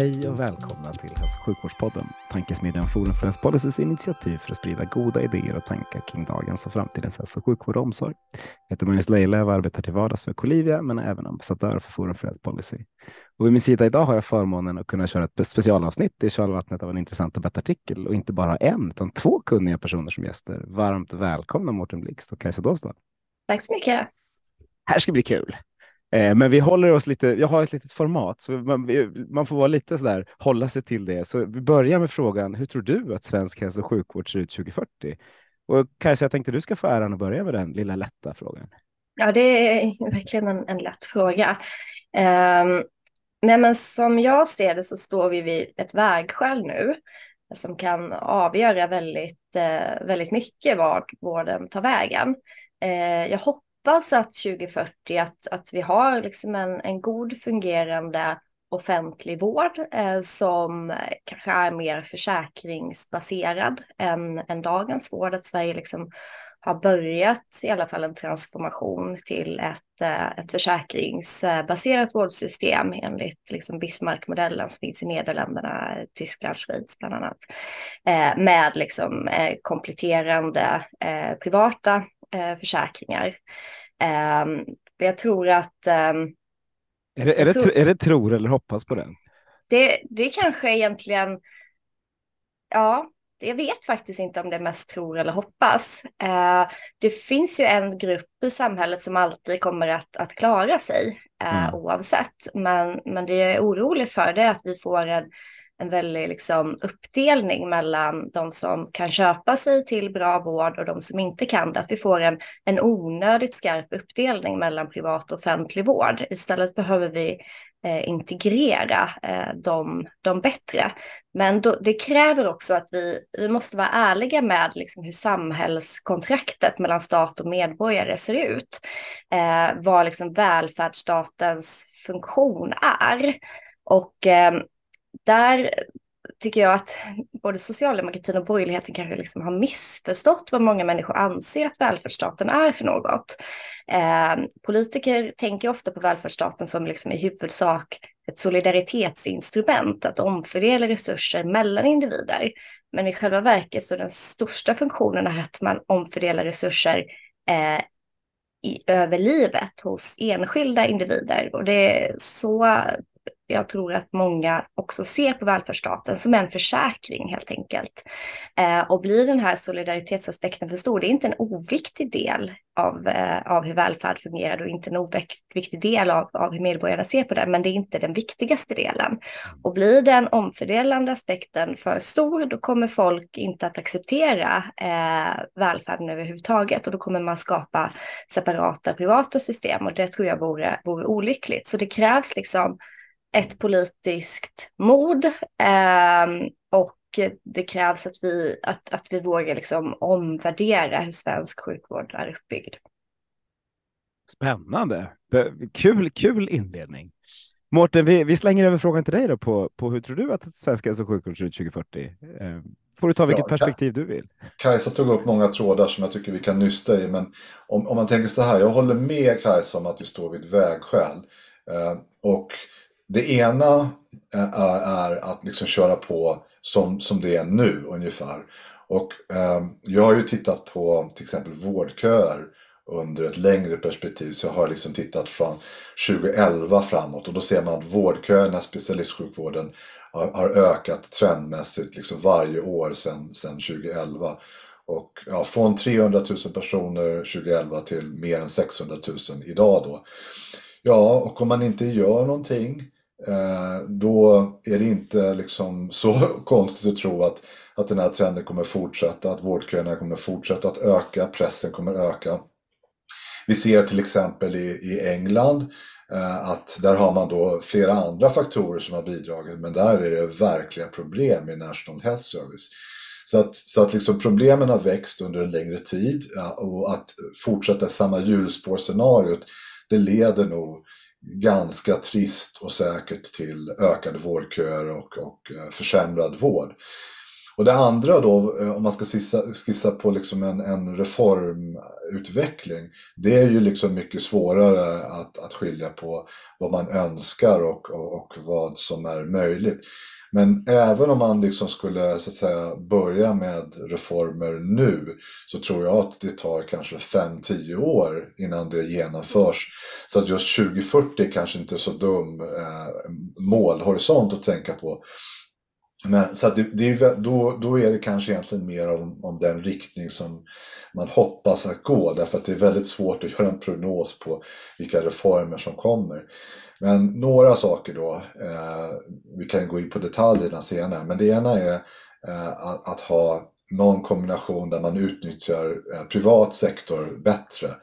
Hej och välkomna till Hälso och sjukvårdspodden, tankesmedjan Forum för Health Policys initiativ för att sprida goda idéer och tankar kring dagens och framtidens hälso och sjukvård och omsorg. Jag heter Magnus Leila och arbetar till vardags för Colivia men är även ambassadör för Forum för Health Policy. Och vid min sida idag har jag förmånen att kunna köra ett specialavsnitt i kölvattnet av en intressant debattartikel och inte bara en utan två kunniga personer som gäster. Varmt välkomna Mårten Blixt och Kajsa Dolstad. Tack så mycket. Här ska bli kul. Eh, men vi håller oss lite, jag har ett litet format, så man, man får vara lite sådär, hålla sig till det. Så vi börjar med frågan, hur tror du att svensk hälso och sjukvård ser ut 2040? Och Kajsa, jag tänkte du ska få äran att börja med den lilla lätta frågan. Ja, det är verkligen en, en lätt fråga. Um, nej, men som jag ser det så står vi vid ett vägskäl nu som kan avgöra väldigt, uh, väldigt mycket vart vården tar vägen. Uh, jag hoppas hoppas att 2040 att, att vi har liksom en, en god fungerande offentlig vård eh, som kanske är mer försäkringsbaserad än, än dagens vård. Att Sverige liksom har börjat i alla fall en transformation till ett, eh, ett försäkringsbaserat vårdsystem enligt liksom Bismarckmodellen som finns i Nederländerna, Tyskland, Schweiz bland annat. Eh, med liksom eh, kompletterande eh, privata eh, försäkringar. Um, jag tror att... Um, är, det, är, det, tror, är det tror eller hoppas på den? Det, det kanske egentligen... Ja, jag vet faktiskt inte om det är mest tror eller hoppas. Uh, det finns ju en grupp i samhället som alltid kommer att, att klara sig uh, mm. oavsett. Men, men det jag är orolig för det är att vi får en en väldig liksom, uppdelning mellan de som kan köpa sig till bra vård och de som inte kan det. Att vi får en, en onödigt skarp uppdelning mellan privat och offentlig vård. Istället behöver vi eh, integrera eh, de, de bättre. Men då, det kräver också att vi, vi måste vara ärliga med liksom, hur samhällskontraktet mellan stat och medborgare ser ut. Eh, vad liksom, välfärdsstatens funktion är. Och eh, där tycker jag att både socialdemokratin och borgerligheten kanske liksom har missförstått vad många människor anser att välfärdsstaten är för något. Eh, politiker tänker ofta på välfärdsstaten som liksom i huvudsak ett solidaritetsinstrument, att omfördela resurser mellan individer. Men i själva verket så den största funktionen är att man omfördelar resurser eh, i, över livet hos enskilda individer. Och det är så jag tror att många också ser på välfärdsstaten som en försäkring helt enkelt. Eh, och blir den här solidaritetsaspekten för stor, det är inte en oviktig del av, eh, av hur välfärd fungerar och inte en oviktig del av, av hur medborgarna ser på det, men det är inte den viktigaste delen. Och blir den omfördelande aspekten för stor, då kommer folk inte att acceptera eh, välfärden överhuvudtaget och då kommer man skapa separata privata system och det tror jag vore, vore olyckligt. Så det krävs liksom ett politiskt mod eh, och det krävs att vi, att, att vi vågar liksom omvärdera hur svensk sjukvård är uppbyggd. Spännande. Kul, kul inledning. Mårten, vi, vi slänger över frågan till dig då på, på hur tror du att svensk hälso och sjukvård ser ut 2040? Eh, får du ta vilket ja, perspektiv du vill. Kajsa tog upp många trådar som jag tycker vi kan nysta i, men om, om man tänker så här, jag håller med Kajsa om att vi står vid vägskäl. Eh, och det ena eh, är, att liksom köra på som, som det är nu ungefär. Och eh, jag har ju tittat på till exempel vårdköer under ett längre perspektiv. Så jag har liksom tittat från 2011 framåt och då ser man att vårdköerna, i specialistsjukvården, har, har ökat trendmässigt liksom varje år sedan, sedan 2011. Och ja, från 300 000 personer 2011 till mer än 600 000 idag då. Ja, och om man inte gör någonting Eh, Eh, då är det inte liksom så konstigt att tro att, att den här trenden kommer fortsätta, att vårdköerna kommer fortsätta att öka, pressen kommer öka. Vi ser till exempel i, i England eh, att där har man då flera andra faktorer som har bidragit, men där är det verkliga problem i National Health Service. Så att, så att liksom problemen har växt under en längre tid och att fortsätta samma hjulspårscenariot, det leder nog ganska trist och säkert till ökade vårdköer och, och eh, försämrad vård. Och det andra då, eh, om man ska skissa, skissa på liksom en, en reformutveckling, det är ju liksom mycket svårare att, att skilja på vad man önskar och, och, och vad som är möjligt. Men även om man liksom skulle så att säga, börja med reformer nu så tror jag att det tar kanske 5-10 år innan det genomförs. Så att just 2040 kanske inte är så dum eh, målhorisont att tänka på. Men, så det, det, då, då är det kanske egentligen mer om, om den riktning som man hoppas att gå därför att det är väldigt svårt att göra en prognos på vilka reformer som kommer. Men några saker då, eh, vi kan gå in på detaljerna senare, men det ena är eh, att, att, ha någon kombination där man utnyttjar eh, privat sektor bättre.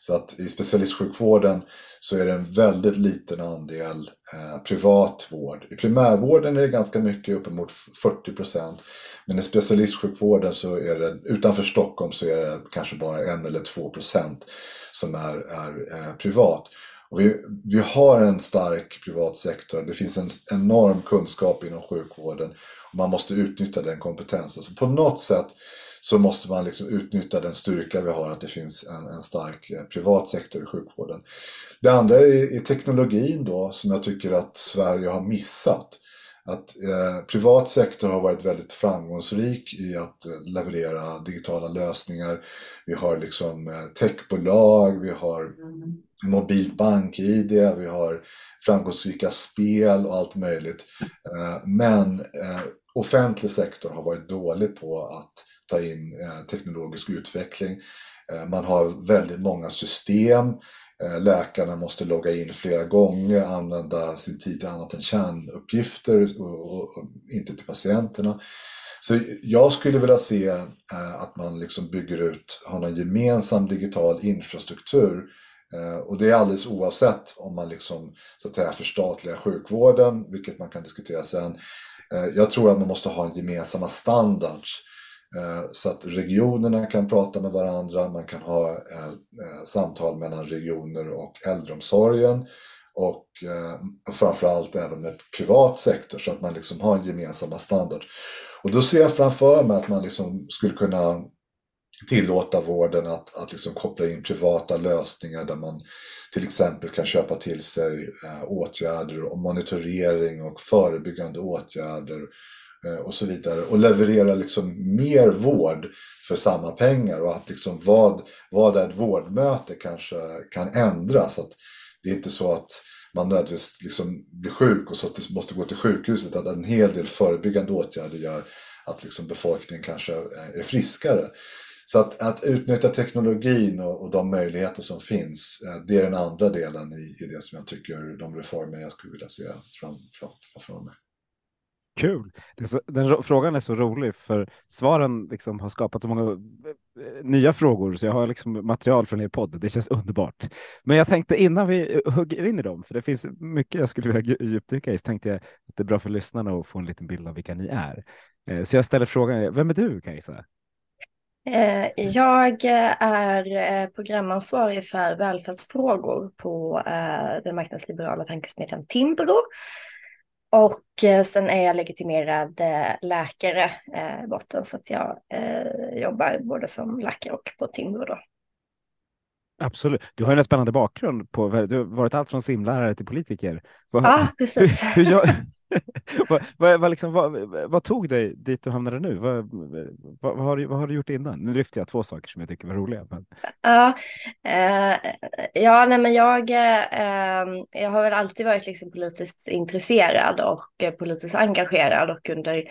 Så att i specialistsjukvården så är det en väldigt liten andel eh, privat vård. I primärvården är det ganska mycket, uppemot 40 procent. Men i specialistsjukvården så är det, utanför Stockholm så är det kanske bara en eller två procent som är, är eh, privat. Och vi, vi har en stark privat sektor, det finns en enorm kunskap inom sjukvården man måste utnyttja den kompetensen. Så på något sätt så måste man liksom utnyttja den styrka vi har att det finns en, en stark eh, privat sektor i sjukvården. Det andra är, är teknologin då som jag tycker att Sverige har missat. Att eh, privat sektor har varit väldigt framgångsrik i att eh, leverera digitala lösningar. Vi har liksom eh, techbolag, vi har mm mobilt bank-id, vi har framgångsrika spel och allt möjligt. Eh, men eh, offentlig sektor har varit dålig på att ta in eh, teknologisk utveckling. Eh, man har väldigt många system. Eh, läkarna måste logga in flera gånger, använda sin tid till annat än kärnuppgifter och, inte till patienterna. Så jag skulle vilja se att man liksom bygger ut, har en gemensam digital infrastruktur och det är alldeles oavsett om man liksom, så att säga, förstatligar sjukvården, vilket man kan diskutera sen. Eh, jag tror att man måste ha gemensamma standards eh, så att regionerna kan prata med varandra, man kan ha eh, samtal mellan regioner och äldreomsorgen och framförallt även med privat sektor så att man liksom har gemensamma standard. Och då ser jag framför mig att man liksom skulle kunna tillåta vården att, att liksom koppla in privata lösningar där man till exempel kan köpa till sig eh, åtgärder och monitorering och förebyggande åtgärder eh, och så vidare och leverera liksom mer vård för samma pengar och att liksom vad, vad är ett vårdmöte kanske kan ändras. Att det är inte så att man nödvändigtvis liksom blir sjuk och så att det måste gå till sjukhuset, att en hel del förebyggande åtgärder gör att liksom befolkningen kanske eh, är friskare. Så att, att utnyttja teknologin och, och, de möjligheter som finns, eh, det är den andra delen i, i det som jag tycker, de reformer jag skulle vilja se fram, fram, mig. Kul! Så, den frågan är så rolig för svaren liksom har skapat så många eh, nya frågor så jag har liksom material från er podd. Det känns underbart. Men jag tänkte innan vi eh, hugger in i dem, för det finns mycket jag skulle vilja djupdyka i, så tänkte jag att det är bra för lyssnarna att få en liten bild av vilka ni är. Så jag ställer frågan, vem är du Kajsa? Eh, jag är eh, programansvarig för välfärdsfrågor på eh, den marknadsliberala tankesmedjan Timbro. Och sen är jag legitimerad läkare i botten så att jag jobbar både som läkare och på Timbro. Då. Absolut. Du har en spännande bakgrund. På, du har varit allt från simlärare till politiker. Ja, precis. Hur, hur, vad, vad, vad, liksom, vad, vad, tog dig dit du hamnade nu? Vad, vad, har, vad har du gjort innan? Nu lyfter jag två saker som jag tycker var roliga. Men... Ja, eh, ja nej, men jag, eh, jag har väl alltid varit liksom politiskt intresserad och eh, politiskt engagerad och under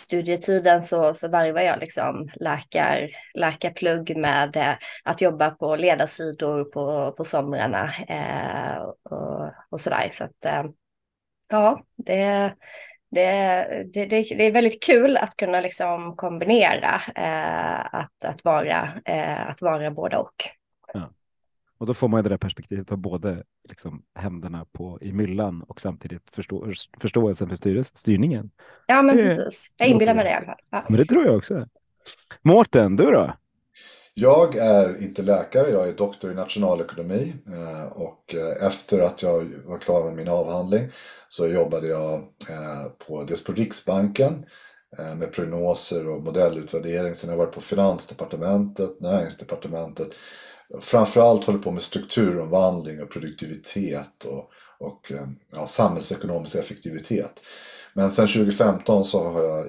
studietiden så, så varvar jag liksom läkar, läkarplugg med eh, att jobba på ledarsidor på, på somrarna eh, och, och sådär. Så att, ehm, Ja, det, det, det, det, är väldigt kul att kunna liksom kombinera eh, att, att, vara, eh, att vara både och. Ja. Och då får man ju det där perspektivet av både liksom, händerna på, i myllan och samtidigt förstå, förståelsen för styr, styrningen. Ja, men precis. Jag inbillar mig det i alla fall. Ja. Men det tror jag också. Mårten, du då? Jag är inte läkare, jag är doktor i nationalekonomi eh, och eh, efter att jag var klar med min avhandling så jobbade jag eh, på, dels på Riksbanken med prognoser och modellutvärdering. Sen har jag varit på Finansdepartementet, Näringsdepartementet. Framförallt håller på med strukturomvandling och produktivitet och, och ja, samhällsekonomisk effektivitet. Men sen 2015 så har jag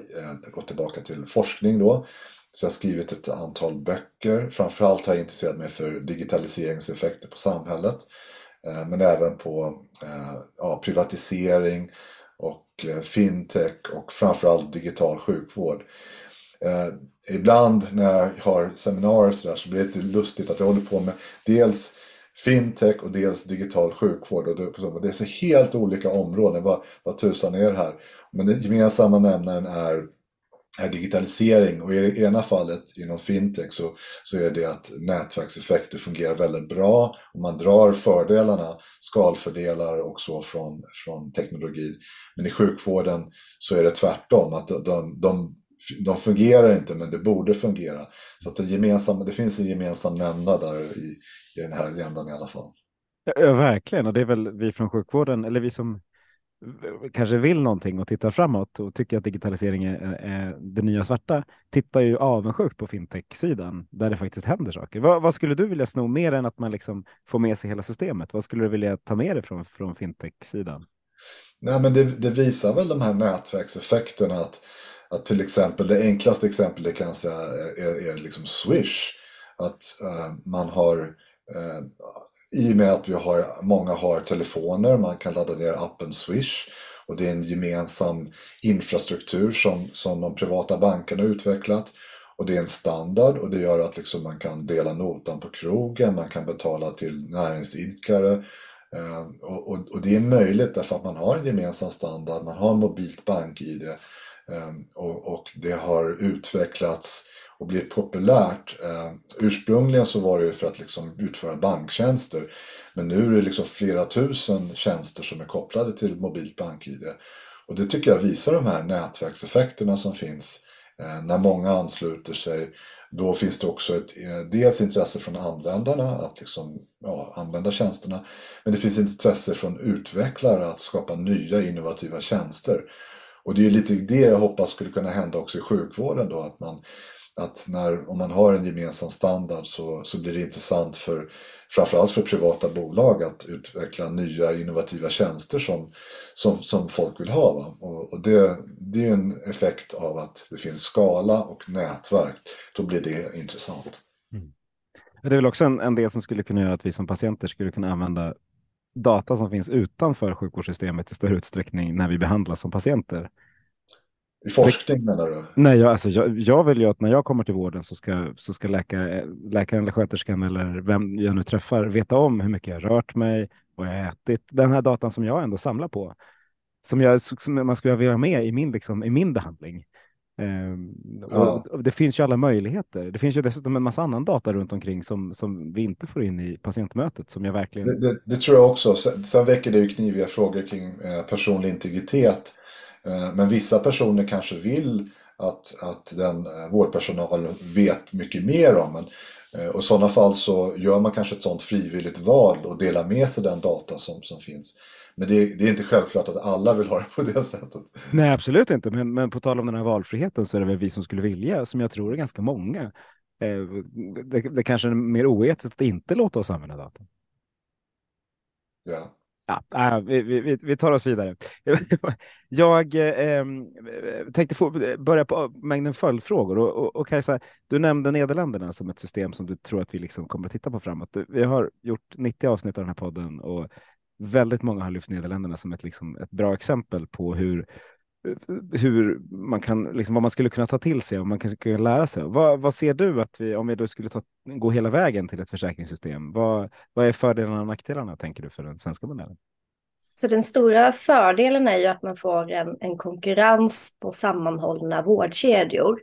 gått tillbaka till forskning då så jag har skrivit ett antal böcker. Framförallt har jag intresserat mig för digitaliseringseffekter på samhället. Eh, men även på eh, ja, privatisering och eh, fintech och framförallt digital sjukvård. Ibland när jag har seminarier så, där, så blir det lite lustigt att jag håller på med dels fintech och dels digital sjukvård. Och det är så helt olika områden. Vad, vad tusan är det här? Men den gemensamma nämnaren är är digitalisering och i det ena fallet inom fintech så, så är det att nätverkseffekter fungerar väldigt bra och man drar fördelarna, skalfördelar och så från, från teknologin. Men i sjukvården så är det tvärtom, att de, de, de fungerar inte men det borde fungera. Så att det, gemensamma, det finns en gemensam nämnare där i, i den här agendan i alla fall. Ja, verkligen, och det är väl vi från sjukvården, eller vi som kanske vill någonting och tittar framåt och tycker att digitalisering är, är det nya svarta tittar ju avundsjukt på fintech-sidan där det faktiskt händer saker. Vad, vad, skulle du vilja sno mer än att man liksom får med sig hela systemet? Vad skulle du vilja ta med dig från, från fintech-sidan? Nej, men det, det, visar väl de här nätverkseffekterna att, att till exempel det enklaste exemplet det kan säga är, är liksom Swish. Att uh, man har uh, i och med att vi har, många har telefoner, man kan ladda ner appen Swish och det är en gemensam infrastruktur som, som de privata bankerna har utvecklat. Och det är en standard och det gör att liksom man kan dela notan på krogen, man kan betala till näringsidkare. Eh, och, och, och, det är möjligt därför att man har en gemensam standard, man har mobilt bank-id eh, och, och det har utvecklats och blivit populärt. Eh, ursprungligen så var det ju för att liksom utföra banktjänster. Men nu är det liksom flera tusen tjänster som är kopplade till mobilt bank-id. Och det tycker jag visar de här nätverkseffekterna som finns eh, när många ansluter sig. Då finns det också ett eh, dels intresse från användarna att liksom, ja, använda tjänsterna. Men det finns intresse från utvecklare att skapa nya innovativa tjänster. Och det är lite det jag hoppas skulle kunna hända också i sjukvården då, att man att när, om man har en gemensam standard så, så blir det intressant för framförallt för privata bolag att utveckla nya innovativa tjänster som, som, som folk vill ha. Va? Och, och det, det är en effekt av att det finns skala och nätverk. Då blir det intressant. Mm. Det är väl också en, en del som skulle kunna göra att vi som patienter skulle kunna använda data som finns utanför sjukvårdssystemet i större utsträckning när vi behandlas som patienter. I forskning menar du? Nej, jag, alltså, jag, jag, vill ju att när jag kommer till vården så ska, så ska läkare, läkaren eller sköterskan eller vem jag nu träffar veta om hur mycket jag rört mig, vad jag ätit. Den här datan som jag ändå samlar på, som, jag, som man skulle vilja ha med i min, liksom, i min behandling. Um, ja. det finns ju alla möjligheter. Det finns ju dessutom en massa annan data runt omkring som, som vi inte får in i patientmötet som jag verkligen. Det, det, det tror jag också. Sen, sen väcker det ju kniviga frågor kring eh, personlig integritet men vissa personer kanske vill att, att den eh, vårdpersonalen vet mycket mer om en. Eh, och i sådana fall så gör man kanske ett sådant frivilligt val och delar med sig den data som, som finns. Men det, det, är inte självklart att alla vill ha det på det sättet. Nej, absolut inte. Men, men på tal om den här valfriheten så är det väl vi som skulle vilja, som jag tror är ganska många. Det, det kanske är mer oetiskt att inte låta oss använda data. Ja. Ja, äh, vi, vi, vi tar oss vidare. Jag eh, tänkte få börja på mängden följdfrågor. Och, och, och Kajsa, du nämnde Nederländerna som ett system som du tror att vi liksom kommer att titta på framåt. Vi har gjort 90 avsnitt av den här podden och väldigt många har lyft Nederländerna som ett, liksom, ett bra exempel på hur hur man kan, liksom, vad man skulle kunna ta till sig och man kan kunna lära sig. Vad, vad ser du att vi, om vi då skulle ta, gå hela vägen till ett försäkringssystem, vad, vad är fördelarna och nackdelarna tänker du för den svenska modellen? Så den stora fördelen är ju att man får en, en konkurrens på sammanhållna vårdkedjor.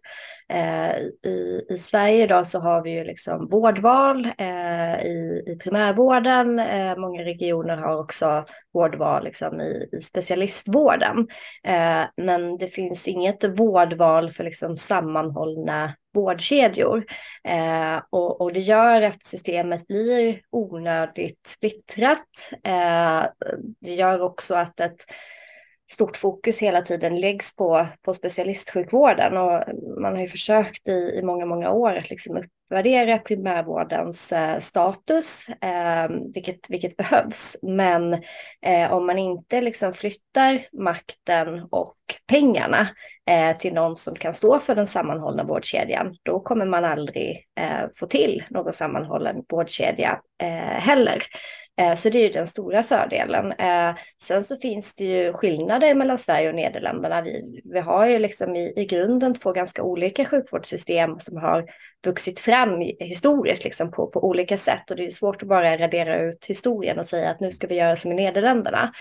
Eh, i, I Sverige idag så har vi ju liksom vårdval eh, i, i primärvården. Eh, många regioner har också vårdval liksom i, i specialistvården. Eh, men det finns inget vårdval för liksom sammanhållna vårdkedjor. Eh, och, och, det gör att systemet blir onödigt splittrat. Eh, det gör också att ett stort fokus hela tiden läggs på, på specialistsjukvården och man har ju försökt i, i många, många år att liksom uppvärdera primärvårdens eh, status, eh, vilket, vilket behövs. Men eh, om man inte liksom flyttar makten och pengarna eh, till någon som kan stå för den sammanhållna vårdkedjan, då kommer man aldrig eh, få till någon sammanhållen vårdkedja eh, heller. Eh, så det är ju den stora fördelen. Eh, sen så finns det ju skillnader mellan Sverige och Nederländerna. Vi, vi har ju liksom i, i grunden två ganska olika sjukvårdssystem som har vuxit fram historiskt liksom på, på olika sätt och det är svårt att bara radera ut historien och säga att nu ska vi göra som i Nederländerna.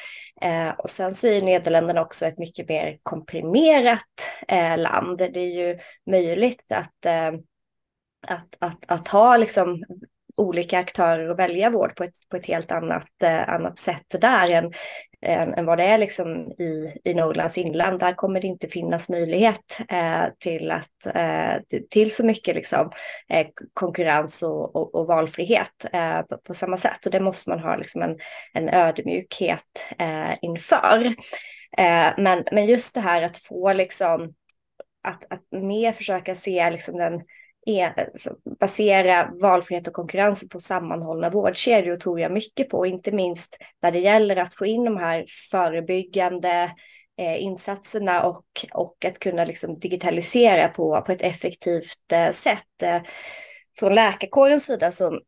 Eh, och sen så är Nederländerna också ett mycket mer komprimerat eh, land. Det är ju möjligt att eh, att, att, att ha liksom olika aktörer att välja vård på ett, på ett helt annat, eh, annat sätt där än, än, än, vad det är liksom i, i Norrlands inland. Där kommer det inte finnas möjlighet eh, till, att, eh, till så mycket liksom, eh, konkurrens och, och, och valfrihet eh, på, på, samma sätt. Och det måste man ha liksom en, en ödmjukhet eh, inför. Eh, men, men just det här att få liksom att, att mer försöka se liksom den Alltså, basera valfrihet och konkurrens på sammanhållna vårdkedjor tror jag mycket på, inte minst när det gäller att få in de här förebyggande eh, insatserna och, och att kunna liksom digitalisera på, på ett effektivt eh, sätt. Eh, från läkarkårens sida så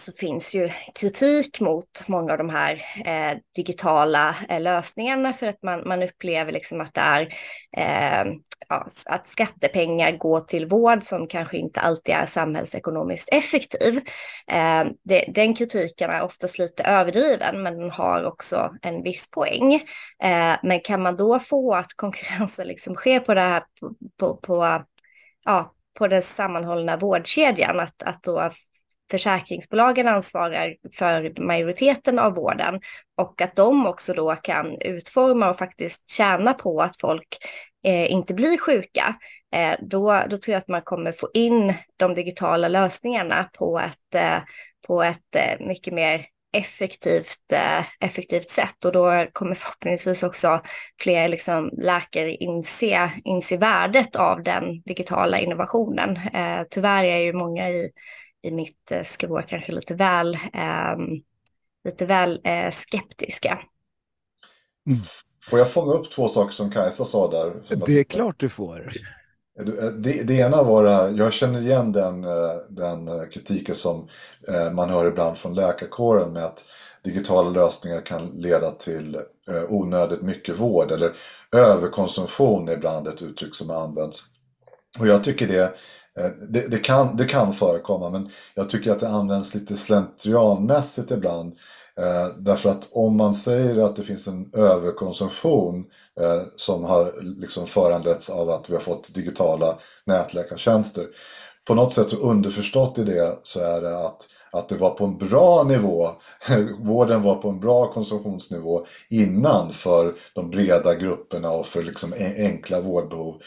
så finns ju kritik mot många av de här eh, digitala eh, lösningarna för att man, man upplever liksom att det är eh, ja, att skattepengar går till vård som kanske inte alltid är samhällsekonomiskt effektiv. Eh, det, den kritiken är oftast lite överdriven men den har också en viss poäng. Eh, men kan man då få att konkurrensen liksom sker på det här på, på, på ja, på den sammanhållna vårdkedjan, att, att då försäkringsbolagen ansvarar för majoriteten av vården och att de också då kan utforma och faktiskt tjäna på att folk eh, inte blir sjuka, eh, då, då tror jag att man kommer få in de digitala lösningarna på ett, eh, på ett eh, mycket mer effektivt, eh, effektivt sätt och då kommer förhoppningsvis också fler liksom, läkare inse, inse värdet av den digitala innovationen. Eh, tyvärr är ju många i i mitt eh, skrå kanske lite väl, eh, lite väl eh, skeptiska. Mm. Får jag fånga upp två saker som Kajsa sa där? Det är klart du får. Eh, det, det, ena var det här, jag känner igen den, eh, den kritiken som man hör ibland från läkarkåren med att digitala lösningar kan leda till onödigt mycket vård eller överkonsumtion är ibland ett uttryck som används. Och jag tycker det Eh, det, det, kan, det kan förekomma men jag tycker att det används lite slentrianmässigt ibland. Eh, därför att om man säger att det finns en överkonsumtion eh, som har liksom föranletts av att vi har fått digitala nätläkartjänster. På något sätt så underförstått i det så är det att, att det var på en bra nivå, vården var på en bra konsumtionsnivå innan för de breda grupperna och för liksom enkla vårdbehov.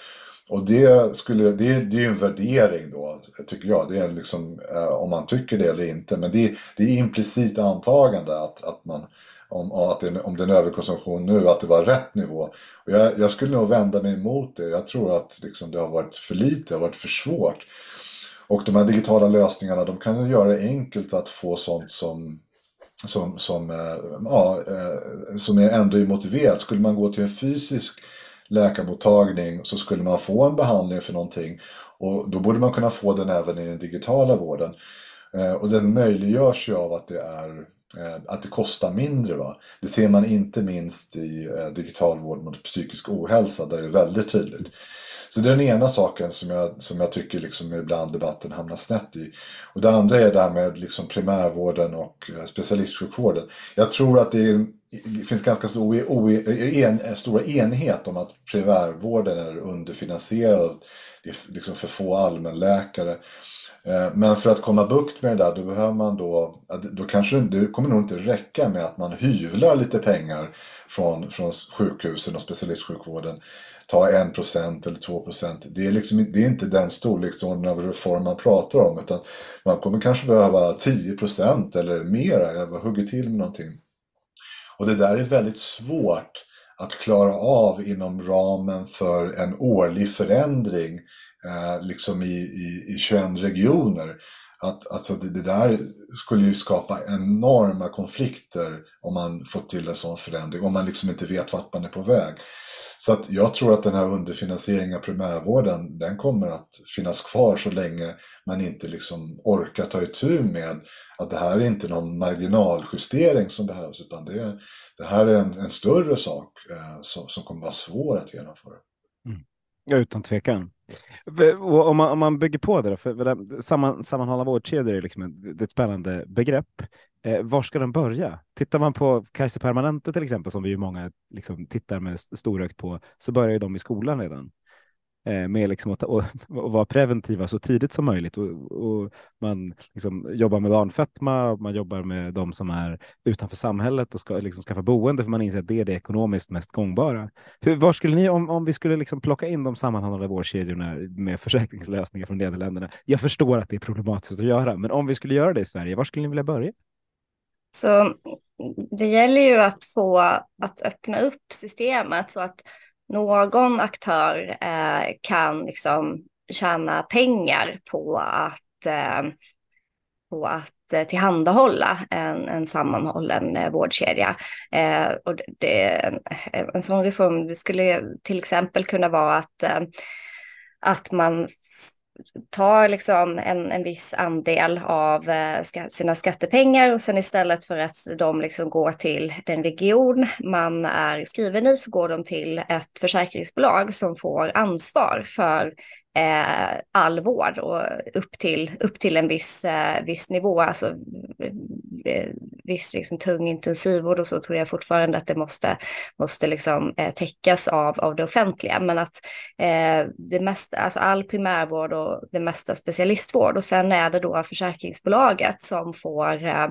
Och det, skulle, det, det är en värdering då, tycker jag. Det är liksom, eh, om man tycker det eller inte. Men det, det är implicit antagande att, att man, om, att det, om det är en överkonsumtion nu, att det var rätt nivå. Och jag, jag skulle nog vända mig emot det. Jag tror att liksom det har varit för lite, det har varit för svårt. Och de här digitala lösningarna, de kan ju göra det enkelt att få sånt som som, som, eh, ja, eh, som är ändå är motiverat. Skulle man gå till en fysisk läkarmottagning så skulle man få en behandling för någonting och då borde man kunna få den även i den digitala vården. Eh, och den möjliggörs ju av att det är eh, att det kostar mindre. Va? Det ser man inte minst i eh, digital vård mot psykisk ohälsa där det är väldigt tydligt. Så det är den ena saken som jag, som jag tycker liksom ibland debatten hamnar snett i. Och det andra är det här med liksom primärvården och specialistsjukvården. Jag tror att det, är, det finns ganska stor, o, en, stor enighet om att primärvården är underfinansierad. Det är liksom för få allmänläkare. Eh, men för att komma bukt med det där, då behöver man då, då kanske det kommer nog inte räcka med att man hyvlar lite pengar från, från sjukhusen och specialistsjukvården. Ta 1% eller 2%. Det är, liksom, det är inte den storleksordningen av reform man pratar om, utan man kommer kanske behöva 10% eller mera. Jag hugger till med någonting. Och det där är väldigt svårt att klara av inom ramen för en årlig förändring eh, liksom i, i, i 21 regioner. Att, alltså det, det, där skulle ju skapa enorma konflikter om man får till en sån förändring, om man liksom inte vet vart man är på väg. Så att jag tror att den här underfinansieringen av primärvården, den kommer att finnas kvar så länge man inte liksom orkar ta itu med att det här är inte någon marginaljustering som behövs, utan det, det här är en, en större sak eh, som, som kommer vara svår att genomföra. Mm. Ja, utan tvekan. Och om, man, om man bygger på det, då, för det samman, sammanhållna vårdkedjor är liksom ett, ett spännande begrepp. Eh, var ska den börja? Tittar man på Kaiser Permanente till exempel, som vi ju många liksom tittar med storögt på, så börjar ju de i skolan redan. Eh, med liksom att, och, och vara preventiva så tidigt som möjligt. Och, och man liksom jobbar med barnfetma, man jobbar med de som är utanför samhället och ska liksom skaffa boende, för man inser att det är det ekonomiskt mest gångbara. Hur, var skulle ni, om, om vi skulle liksom plocka in de sammanhållande vårdkedjorna med försäkringslösningar från Nederländerna, jag förstår att det är problematiskt att göra, men om vi skulle göra det i Sverige, var skulle ni vilja börja? Så det gäller ju att få att öppna upp systemet så att någon aktör eh, kan liksom tjäna pengar på att, eh, på att eh, tillhandahålla en, en sammanhållen eh, vårdkedja. Eh, och det, en, en sån reform det skulle till exempel kunna vara att, eh, att man tar liksom en, en viss andel av eh, sina skattepengar och sen istället för att de liksom går till den region man är skriven i så går de till ett försäkringsbolag som får ansvar för eh, all vård och upp till, upp till en viss, eh, viss nivå, alltså eh, viss liksom, tung intensivvård och så tror jag fortfarande att det måste, måste liksom, eh, täckas av, av det offentliga. Men att eh, det mesta, alltså all primärvård och det mesta specialistvård och sen är det då försäkringsbolaget som får eh,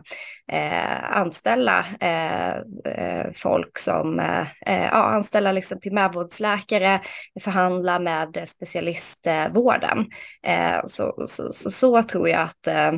eh anställa eh, eh, folk som, eh, ja, anställa liksom primärvårdsläkare, förhandla med specialister vården. Eh, så, så, så, så, tror jag att eh,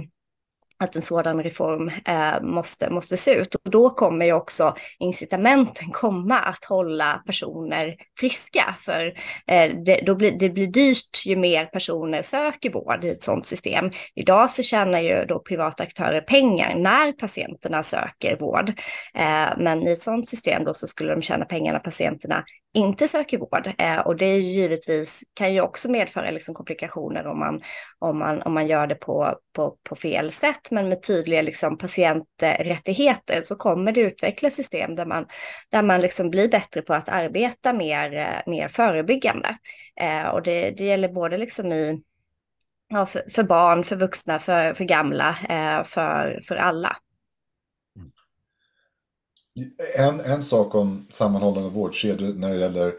att en sådan reform eh, måste, måste se ut. Och då kommer ju också incitamenten komma att hålla personer friska. För eh, det, då blir, det blir dyrt ju mer personer söker vård i ett sådant system. Idag så tjänar ju då privata aktörer pengar när patienterna söker vård. Eh, men i ett sådant system då så skulle de tjäna pengar när patienterna inte söker vård. Eh, och det är ju givetvis, kan ju också medföra liksom komplikationer om man, om man, om man gör det på, på, på fel sätt, men med tydliga liksom patienträttigheter så kommer det utvecklas system där man, där man liksom blir bättre på att arbeta mer, eh, mer förebyggande. Eh, och det, det gäller både liksom i ja, för, för, barn, för vuxna, för, för gamla, eh, för, för alla. En, en sak om sammanhållande vårdkedjor när det gäller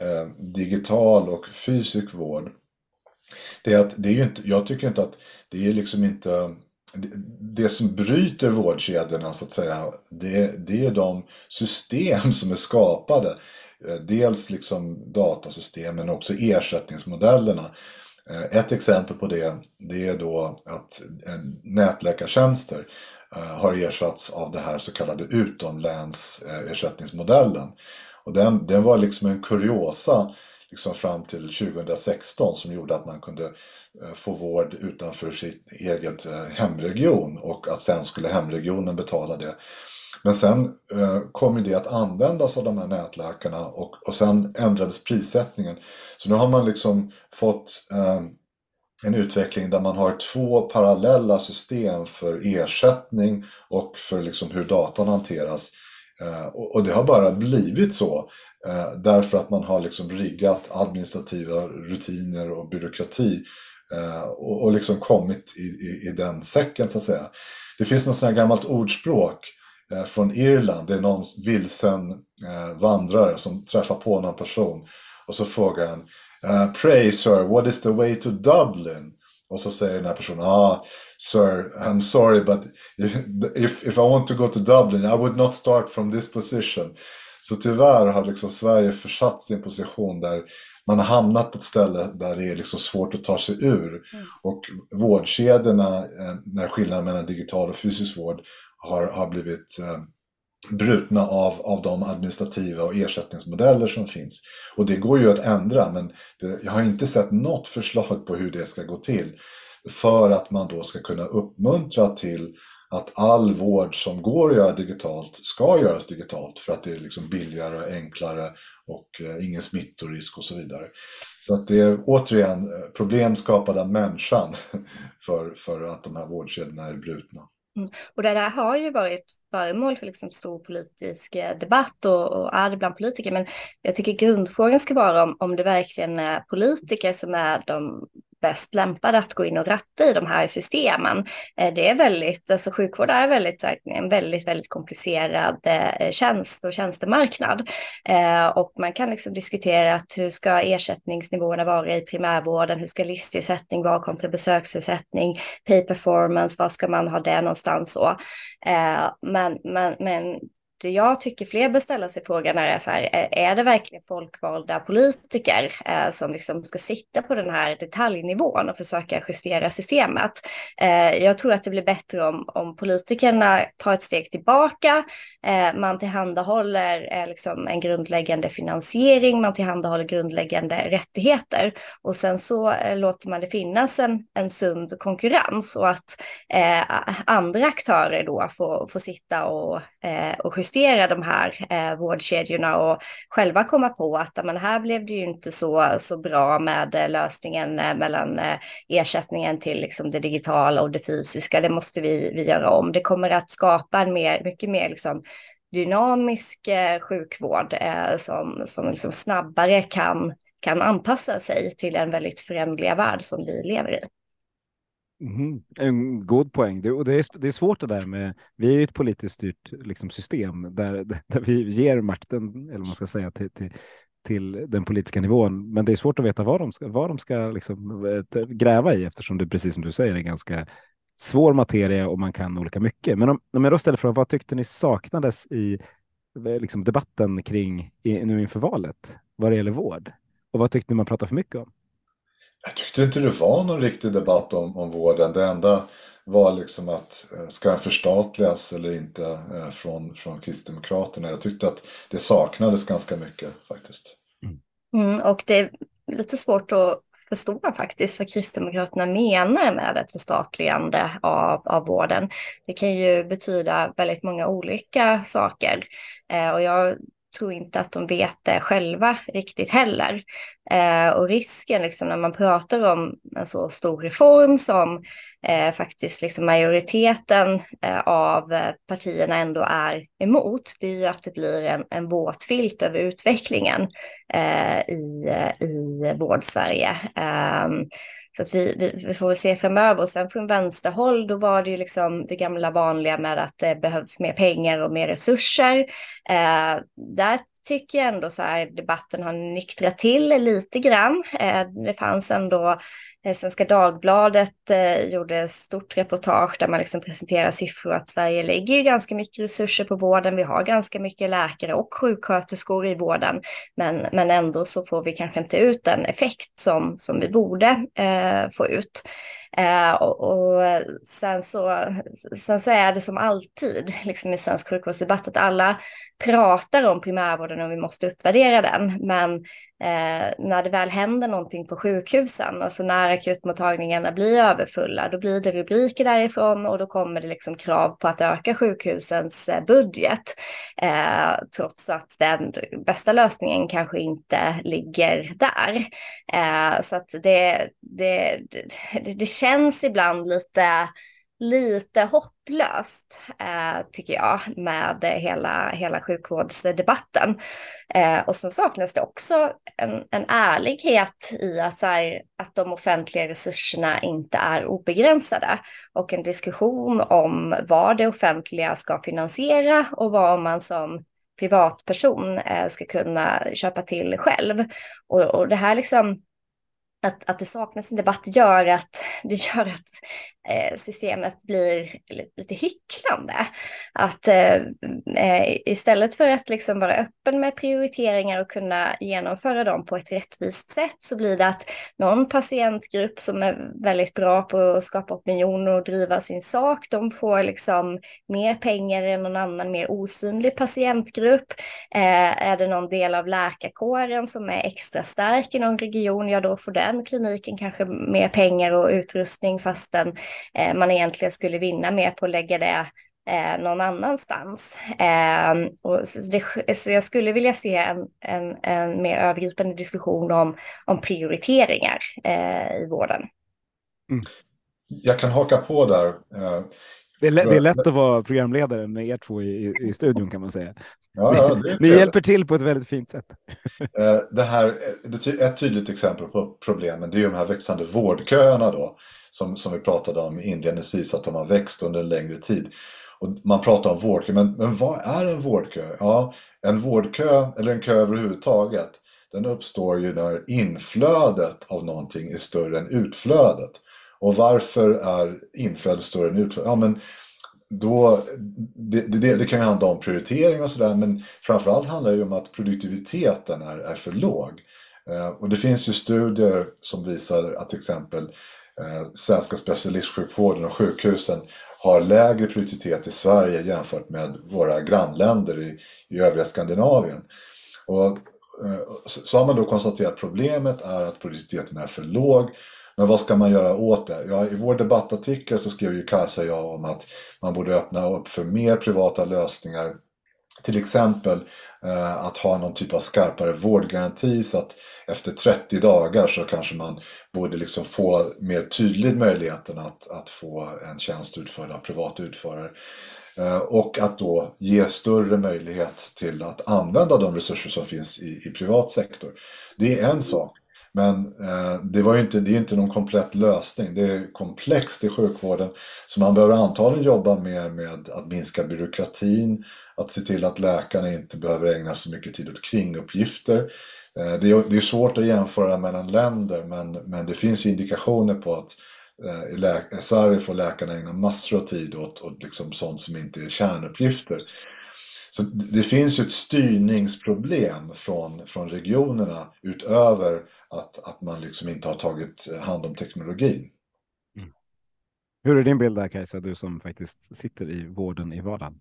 eh, digital och fysisk vård. Det är att det är ju inte, jag tycker inte att det är liksom inte det, som bryter vårdkedjorna så att säga, det, det är de system som är skapade. Eh, dels liksom datasystem men också ersättningsmodellerna. Eh, ett exempel på det, det är då att nätläkartjänster Eh, har ersatts av det här så kallade utomlänsersättningsmodellen. Och den, den var liksom en kuriosa liksom fram till 2016 som gjorde att man kunde eh, få vård utanför sitt eget eh, hemregion och att sen skulle hemregionen betala det. Men sen kom ju det att användas av de här nätläkarna och, och sen ändrades prissättningen. Så nu har man liksom fått en utveckling där man har två parallella system för ersättning och för liksom hur datan hanteras. Eh, och det har bara blivit så eh, därför att man har liksom riggat administrativa rutiner och byråkrati eh, och liksom kommit i, i, i den säcken så att säga. Det finns något sånt här gammalt ordspråk från Irland. Det är någon vilsen vandrare som träffar på någon person och så frågar han Pray sir, what is the way to Dublin? Och så säger den här personen, ah, sir, I'm sorry, but if, if I want to go to Dublin, I would not start from this position. Så tyvärr har liksom Sverige försatt sin position där man har hamnat på ett ställe där det är liksom svårt att ta sig ur. Mm. Och vårdkedjorna, eh, när skillnaden mellan digital och fysisk vård har, har blivit eh, brutna av, av de administrativa och ersättningsmodeller som finns. Och det går ju att ändra men det, jag har inte sett något förslag på hur det ska gå till för att man då ska kunna uppmuntra till att all vård som går att göra digitalt ska göras digitalt för att det är liksom billigare och enklare och eh, ingen smittorisk och så vidare. Så att det är återigen eh, problem skapade av människan för, för att de här vårdkedjorna är brutna. Mm. Och det där har ju varit föremål för liksom stor politisk eh, debatt och, och är det bland politiker. Men jag tycker grundfrågan ska vara om, om det verkligen är politiker som är de bäst lämpade att gå in och ratta i de här systemen. Eh, det är väldigt, alltså sjukvård är väldigt, en väldigt, väldigt komplicerad eh, tjänst och tjänstemarknad. Eh, och man kan liksom diskutera att hur ska ersättningsnivåerna vara i primärvården, hur ska listersättning vara kontra besöksersättning, pay performance, var ska man ha det någonstans så. Men, men, men jag tycker fler bör ställa sig frågan är så här, är det verkligen folkvalda politiker eh, som liksom ska sitta på den här detaljnivån och försöka justera systemet? Eh, jag tror att det blir bättre om, om politikerna tar ett steg tillbaka, eh, man tillhandahåller eh, liksom en grundläggande finansiering, man tillhandahåller grundläggande rättigheter och sen så eh, låter man det finnas en, en sund konkurrens och att eh, andra aktörer då får, får sitta och, eh, och justera justera de här eh, vårdkedjorna och själva komma på att men här blev det ju inte så, så bra med eh, lösningen eh, mellan eh, ersättningen till liksom, det digitala och det fysiska. Det måste vi, vi göra om. Det kommer att skapa en mer, mycket mer liksom, dynamisk eh, sjukvård eh, som, som liksom snabbare kan, kan anpassa sig till en väldigt förändliga värld som vi lever i. Mm, en god poäng. Det, och det, är, det är svårt det där med, vi är ju ett politiskt styrt liksom, system där, där vi ger makten, eller man ska säga, till, till, till den politiska nivån. Men det är svårt att veta vad de ska, vad de ska liksom, eh, gräva i eftersom det, precis som du säger, är ganska svår materia och man kan olika mycket. Men om, om jag då ställer frågan, vad tyckte ni saknades i eh, liksom, debatten kring nu inför valet vad det gäller vård? Och vad tyckte ni man pratade för mycket om? Jag tyckte inte det var någon riktig debatt om, om vården. Det enda var liksom att eh, ska den förstatligas eller inte eh, från, från Kristdemokraterna. Jag tyckte att det saknades ganska mycket faktiskt. Mm, och det är lite svårt att förstå faktiskt vad Kristdemokraterna menar med ett förstatligande av, av vården. Det kan ju betyda väldigt många olika saker. Eh, och jag tror inte att de vet det själva riktigt heller. Eh, och risken liksom, när man pratar om en så stor reform som eh, faktiskt liksom majoriteten eh, av eh, partierna ändå är emot, det är ju att det blir en, en våt filt över utvecklingen eh, i, eh, i vård-Sverige. Ehm, så att vi, vi, vi, får väl se framöver. Och sen från vänsterhåll, då var det ju liksom det gamla vanliga med att det behövs mer pengar och mer resurser. Eh, där tycker jag ändå så här debatten har nyktrat till lite grann. Eh, det fanns ändå, eh, Svenska Dagbladet eh, gjorde gjorde stort reportage där man liksom presenterar siffror att Sverige lägger ganska mycket resurser på vården. Vi har ganska mycket läkare och sjuksköterskor i vården, men, men ändå så får vi kanske inte ut den effekt som, som vi borde eh, få ut. Eh, och, och, sen, så, sen så är det som alltid liksom i svensk sjukvårdsdebatt att alla pratar om primärvården och vi måste uppvärdera den. Men eh, när det väl händer någonting på sjukhusen, alltså när akutmottagningarna blir överfulla, då blir det rubriker därifrån och då kommer det liksom krav på att öka sjukhusens eh, budget, eh, trots att den bästa lösningen kanske inte ligger där. Eh, så att det, det, det, det känns ibland lite lite hopplöst, eh, tycker jag, med hela, hela sjukvårdsdebatten. Eh, och sen saknas det också en, en ärlighet i att, så här, att de offentliga resurserna inte är obegränsade och en diskussion om vad det offentliga ska finansiera och vad man som privatperson eh, ska kunna köpa till själv. Och, och det här liksom att, att det saknas en debatt gör att, det gör att eh, systemet blir lite hycklande. Att eh, eh, istället för att liksom vara öppen med prioriteringar och kunna genomföra dem på ett rättvist sätt så blir det att någon patientgrupp som är väldigt bra på att skapa opinion och driva sin sak, de får liksom mer pengar än någon annan mer osynlig patientgrupp. Eh, är det någon del av läkarkåren som är extra stark i någon region, ja då får den kliniken kanske mer pengar och utrustning fastän eh, man egentligen skulle vinna mer på att lägga det eh, någon annanstans. Eh, och så, det, så jag skulle vilja se en, en, en mer övergripande diskussion om, om prioriteringar eh, i vården. Mm. Jag kan haka på där. Eh, det är, lätt, det är lätt att vara programledare med er två i, i studion kan man säga. Ja, ja, Ni hjälper till på ett väldigt fint sätt. Eh, det här, ett tydligt exempel på problemen det är de här växande vårdköerna då som, som vi pratade om inledningsvis, att de har växt under en längre tid. Och man pratar om vårdkö, men, men vad är en vårdkö? Ja, en vårdkö, eller en kö överhuvudtaget, den uppstår ju när inflödet av någonting är större än utflödet. Och varför är inflödet större än utflödet? Ja, men då, det, det, det kan ju handla om prioritering och sådär, men framförallt handlar det ju om att produktiviteten är, är för låg. Eh, och det finns ju studier som visar att till exempel eh, svenska specialistsjukvården och sjukhusen har lägre produktivitet i Sverige jämfört med våra grannländer i, i övriga Skandinavien. Och, eh, så har man då konstaterat att problemet är att produktiviteten är för låg. Men vad ska man göra åt det? Ja, I vår debattartikel så skrev ju Kajsa och jag om att man borde öppna upp för mer privata lösningar. Till exempel eh, att ha någon typ av skarpare vårdgaranti så att efter 30 dagar så kanske man borde liksom få mer tydlig möjligheten att, att få en tjänst utförd av privat utförare. Eh, och att då ge större möjlighet till att använda de resurser som finns i, i privat sektor. Det är en sak. Men eh, det, var inte, det är inte någon komplett lösning. Det är komplext i sjukvården. Så man behöver antagligen jobba mer med att minska byråkratin, att se till att läkarna inte behöver ägna så mycket tid åt kringuppgifter. Eh, det är, det är svårt att jämföra mellan länder men, men det finns indikationer på att eh, i i Sverige får läkarna ägna massor av tid åt, åt liksom sånt som inte är kärnuppgifter. Så det finns ju ett styrningsproblem från, från regionerna utöver att, att man liksom inte har tagit hand om teknologin. Mm. Hur är din bild där Kajsa, du som faktiskt sitter i vården i vardagen?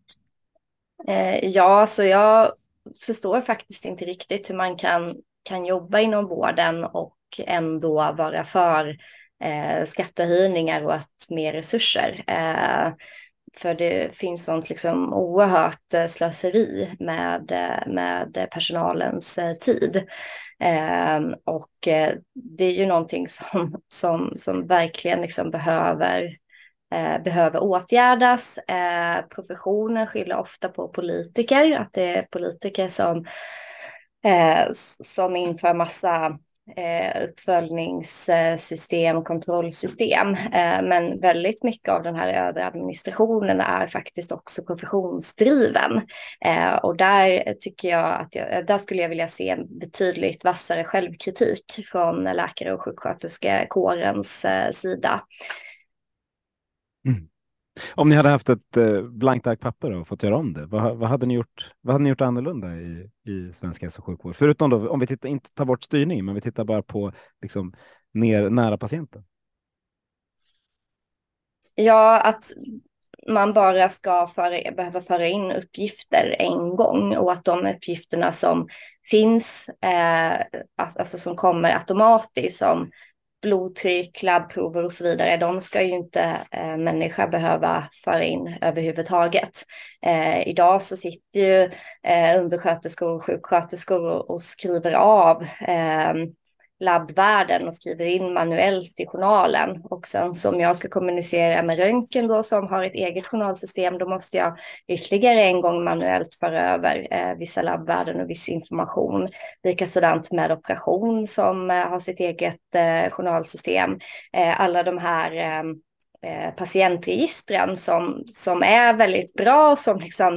Eh, ja, så jag förstår faktiskt inte riktigt hur man kan, kan jobba inom vården och ändå vara för eh, skattehöjningar och att mer resurser. Eh, för det finns sånt liksom oerhört eh, slöseri med, eh, med personalens eh, tid. Ehm, eh, och det är ju någonting som, som, som verkligen liksom behöver eh, behöver åtgärdas. Eh, professionen skyller ofta på politiker, att det är politiker som, eh, som inför massa eh, uppföljningssystem, kontrollsystem. Eh, men väldigt mycket av den här överadministrationen är faktiskt också professionsdriven. Eh, och där tycker jag att jag, eh, där skulle jag vilja se en betydligt vassare självkritik från läkare och sjuksköterskekårens eh, sida. Mm. Om ni hade haft ett eh, blankt ark papper och fått göra om det, vad, vad, hade ni gjort? Vad hade ni gjort annorlunda i, i svensk hälso och sjukvård? Förutom då, om vi tittar, inte tar bort styrning, men vi tittar bara på liksom ner nära patienten. Ja, att man bara ska föra, behöva föra in uppgifter en gång och att de uppgifterna som finns, eh, alltså som kommer automatiskt som blodtryck, labbprover och så vidare, de ska ju inte eh, människa behöva föra in överhuvudtaget. Eh, idag så sitter ju eh, undersköterskor och sjuksköterskor och, och skriver av ehm, labbvärlden labbvärden och skriver in manuellt i journalen. Och sen som jag ska kommunicera med röntgen då som har ett eget journalsystem, då måste jag ytterligare en gång manuellt föra över eh, vissa labbvärden och viss information. Likasådant med operation som eh, har sitt eget eh, journalsystem. Eh, alla de här eh, eh patientregistren som, som är väldigt bra, som liksom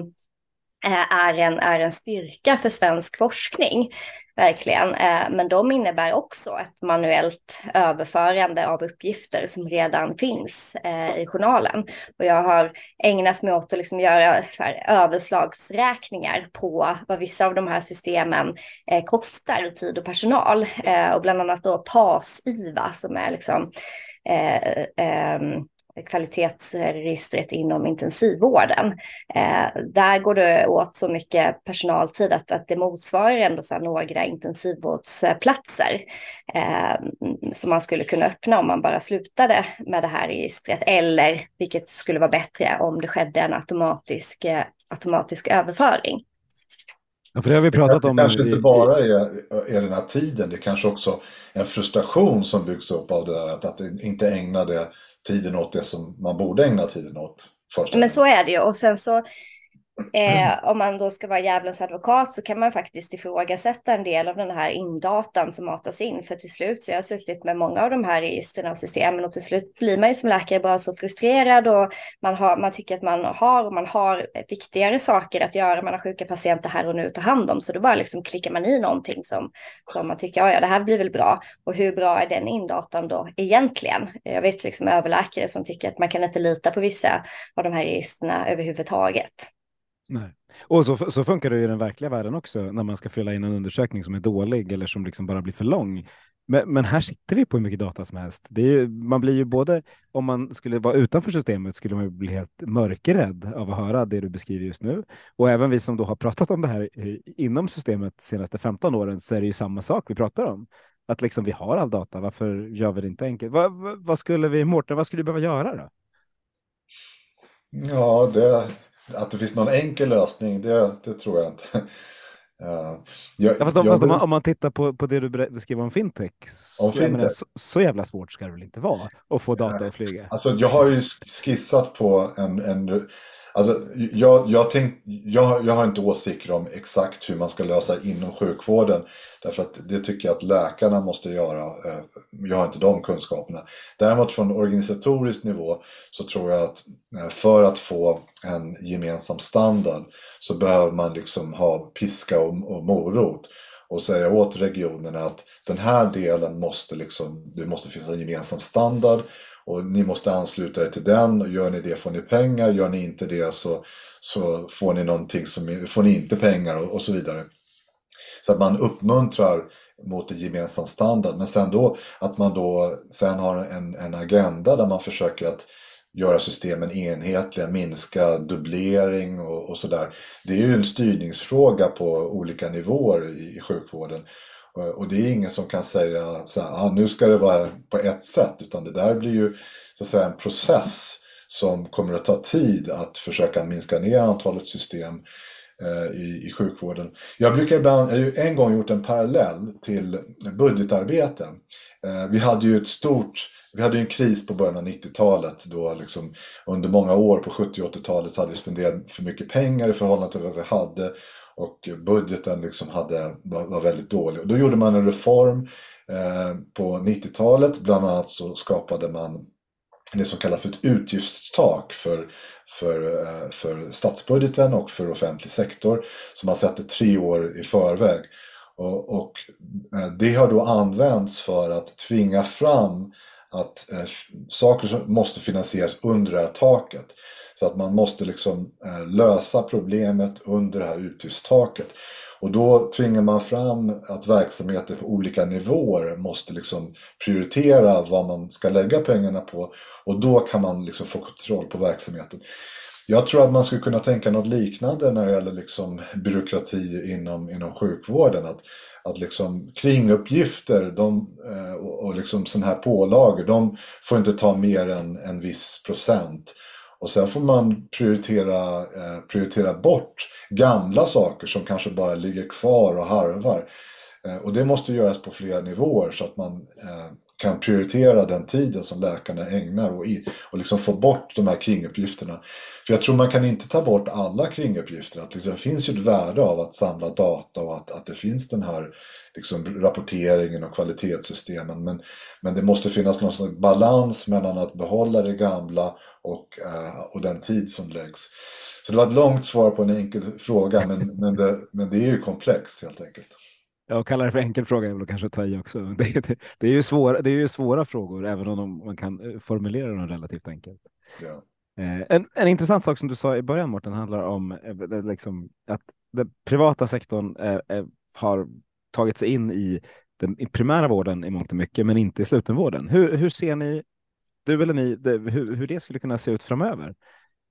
eh, är en, är en styrka för svensk forskning verkligen. Eh, men de innebär också ett manuellt överförande av uppgifter som redan finns eh, i journalen. Och jag har ägnat mig åt att liksom göra överslagsräkningar på vad vissa av de här systemen eh, kostar kostar, tid och personal. Och bland annat då PAS-IVA som är liksom kvalitetsregistret inom intensivvården. Eh, där går det åt så mycket personaltid att, att det motsvarar ändå så några intensivvårdsplatser eh, som man skulle kunna öppna om man bara slutade med det här registret. Eller, vilket skulle vara bättre, om det skedde en automatisk, eh, automatisk överföring. Ja, för det har vi pratat om. Det kanske inte bara är, är den här tiden, det är kanske också en frustration som byggs upp av det där att, att inte ägna det tiden åt det som man borde ägna tiden åt. Men så är det ju. Och sen så Mm. Eh, om man då ska vara djävulens advokat så kan man faktiskt ifrågasätta en del av den här indatan som matas in. För till slut så jag har suttit med många av de här registren och systemen och till slut blir man ju som läkare bara så frustrerad och man, har, man tycker att man har och man har viktigare saker att göra. Man har sjuka patienter här och nu att ta hand om så då bara liksom klickar man i någonting som, som man tycker, ja, ja det här blir väl bra. Och hur bra är den indatan då egentligen? Jag vet liksom överläkare som tycker att man kan inte lita på vissa av de här registren överhuvudtaget. Nej. Och så, så funkar det i den verkliga världen också när man ska fylla in en undersökning som är dålig eller som liksom bara blir för lång. Men, men här sitter vi på hur mycket data som helst. Det är ju, man blir ju både, om man skulle vara utanför systemet skulle man bli helt mörkrädd av att höra det du beskriver just nu. Och även vi som då har pratat om det här inom systemet de senaste 15 åren så är det ju samma sak vi pratar om. Att liksom vi har all data, varför gör vi det inte enkelt? Vad, vad skulle vi, Mårten, vad skulle vi behöva göra då? Ja, det, att det finns någon enkel lösning, det, det tror jag inte. Uh, jag, ja, fast, om, fast om, man, om, man, tittar på, på det du beskriver om fintech, så, fintech. Menar, så, så, jävla svårt ska det väl inte vara att få data att flyga? Alltså, jag har ju skissat på en, en Alltså, jag, jag, tänk, jag, jag har inte åsikter om exakt hur man ska lösa inom sjukvården. Därför att det tycker jag att läkarna måste göra. Eh, jag har inte de kunskaperna. Däremot från organisatorisk nivå så tror jag att eh, för att få en gemensam standard så behöver man liksom ha piska och, och morot och säga åt regionerna att den här delen måste liksom, det måste finnas en gemensam standard och ni måste ansluta er till den. Gör ni det får ni pengar, gör ni inte det så, så får ni någonting som får ni inte pengar och, och så vidare. Så att man uppmuntrar mot en gemensam standard. Men sen då att man då sen har en, en agenda där man försöker att göra systemen enhetliga, minska dubblering och, och sådär. Det är ju en styrningsfråga på olika nivåer i, i sjukvården. Och det är ingen som kan säga så här, ah, nu ska det vara på ett sätt, utan det där blir ju så att säga en process som kommer att ta tid att försöka minska ner antalet system eh, i, i sjukvården. Jag brukar ibland, jag har en gång gjort en parallell till budgetarbeten. Eh, vi hade ju ett stort vi hade en kris på början av 90-talet då liksom under många år på 70 och 80-talet så hade vi spenderat för mycket pengar i förhållande till vad vi hade och budgeten liksom hade, var, var väldigt dålig. Och då gjorde man en reform eh, på 90-talet. Bland annat så skapade man det som kallas för ett utgiftstak för, för, eh, för statsbudgeten och för offentlig sektor som man sätter tre år i förväg. Och, och eh, det har då använts för att tvinga fram att eh, saker måste finansieras under det här taket. Så att man måste liksom eh, lösa problemet under det här utgiftstaket. Och då tvingar man fram att verksamheter på olika nivåer måste liksom prioritera vad man ska lägga pengarna på och då kan man liksom få kontroll på verksamheten. Jag tror att man skulle kunna tänka något liknande när det gäller liksom byråkrati inom, inom sjukvården. Att, att liksom kringuppgifter de, eh, och, och liksom sådana här pålagor, de får inte ta mer än en viss procent. Och sen får man prioritera, eh, prioritera bort gamla saker som kanske bara ligger kvar och harvar. Eh, och det måste göras på flera nivåer så att man eh, kan prioritera den tiden som läkarna ägnar och, i, och liksom få bort de här kringuppgifterna. För jag tror man kan inte ta bort alla kringuppgifter. Att liksom, det finns ju ett värde av att samla data och att, att det finns den här liksom, rapporteringen och kvalitetssystemen. Men, men det måste finnas någon balans mellan att behålla det gamla och, uh, och den tid som läggs. Så det var ett långt svar på en enkel fråga, men, men, det, men det är ju komplext helt enkelt. Ja, kalla det för enkel fråga är väl kanske ta i också. Det, det, det, är ju svåra, det är ju svåra frågor, även om man kan eh, formulera dem relativt enkelt. Ja. Eh, en, en intressant sak som du sa i början, Mårten, handlar om eh, liksom, att den privata sektorn eh, har tagit sig in i den i primära vården i mångt och mycket, men inte i slutenvården. Hur, hur ser ni, du eller ni, det, hur, hur det skulle kunna se ut framöver?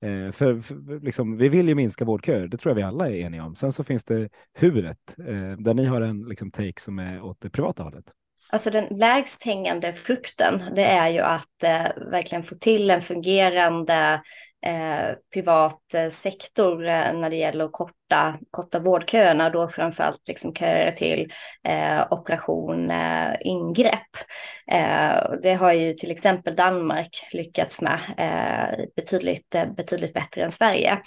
Eh, för, för liksom, vi vill ju minska vårdköer, det tror jag vi alla är eniga om. Sen så finns det huret, eh, där ni har en liksom, take som är åt det privata hållet. Alltså den lägst hängande frukten, det är ju att eh, verkligen få till en fungerande eh, privat eh, sektor eh, när det gäller att korta, korta vårdköerna, då framförallt liksom köer till eh, operation, eh, ingrepp. Eh, det har ju till exempel Danmark lyckats med eh, betydligt, betydligt bättre än Sverige.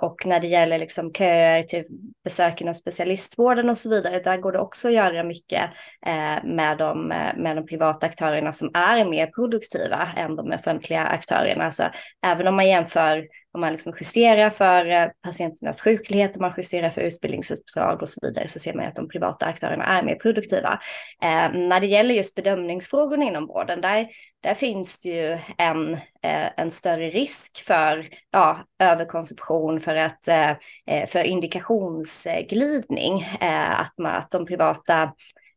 och när det gäller liksom köer till besök inom specialistvården och så vidare, där går det också att göra mycket med, de, med de privata aktörerna som är mer produktiva än de offentliga aktörerna. Så även om man jämför om man liksom justerar för eh, patienternas sjuklighet, om man justerar för utbildningsuppdrag och så vidare, så ser man att de privata aktörerna är mer produktiva. Eh, när det gäller just bedömningsfrågorna inom vården, där, där finns det ju en, eh, en större risk för ja, överkonsumtion, för, att, eh, eh för indikationsglidning, eh, att, man, att de privata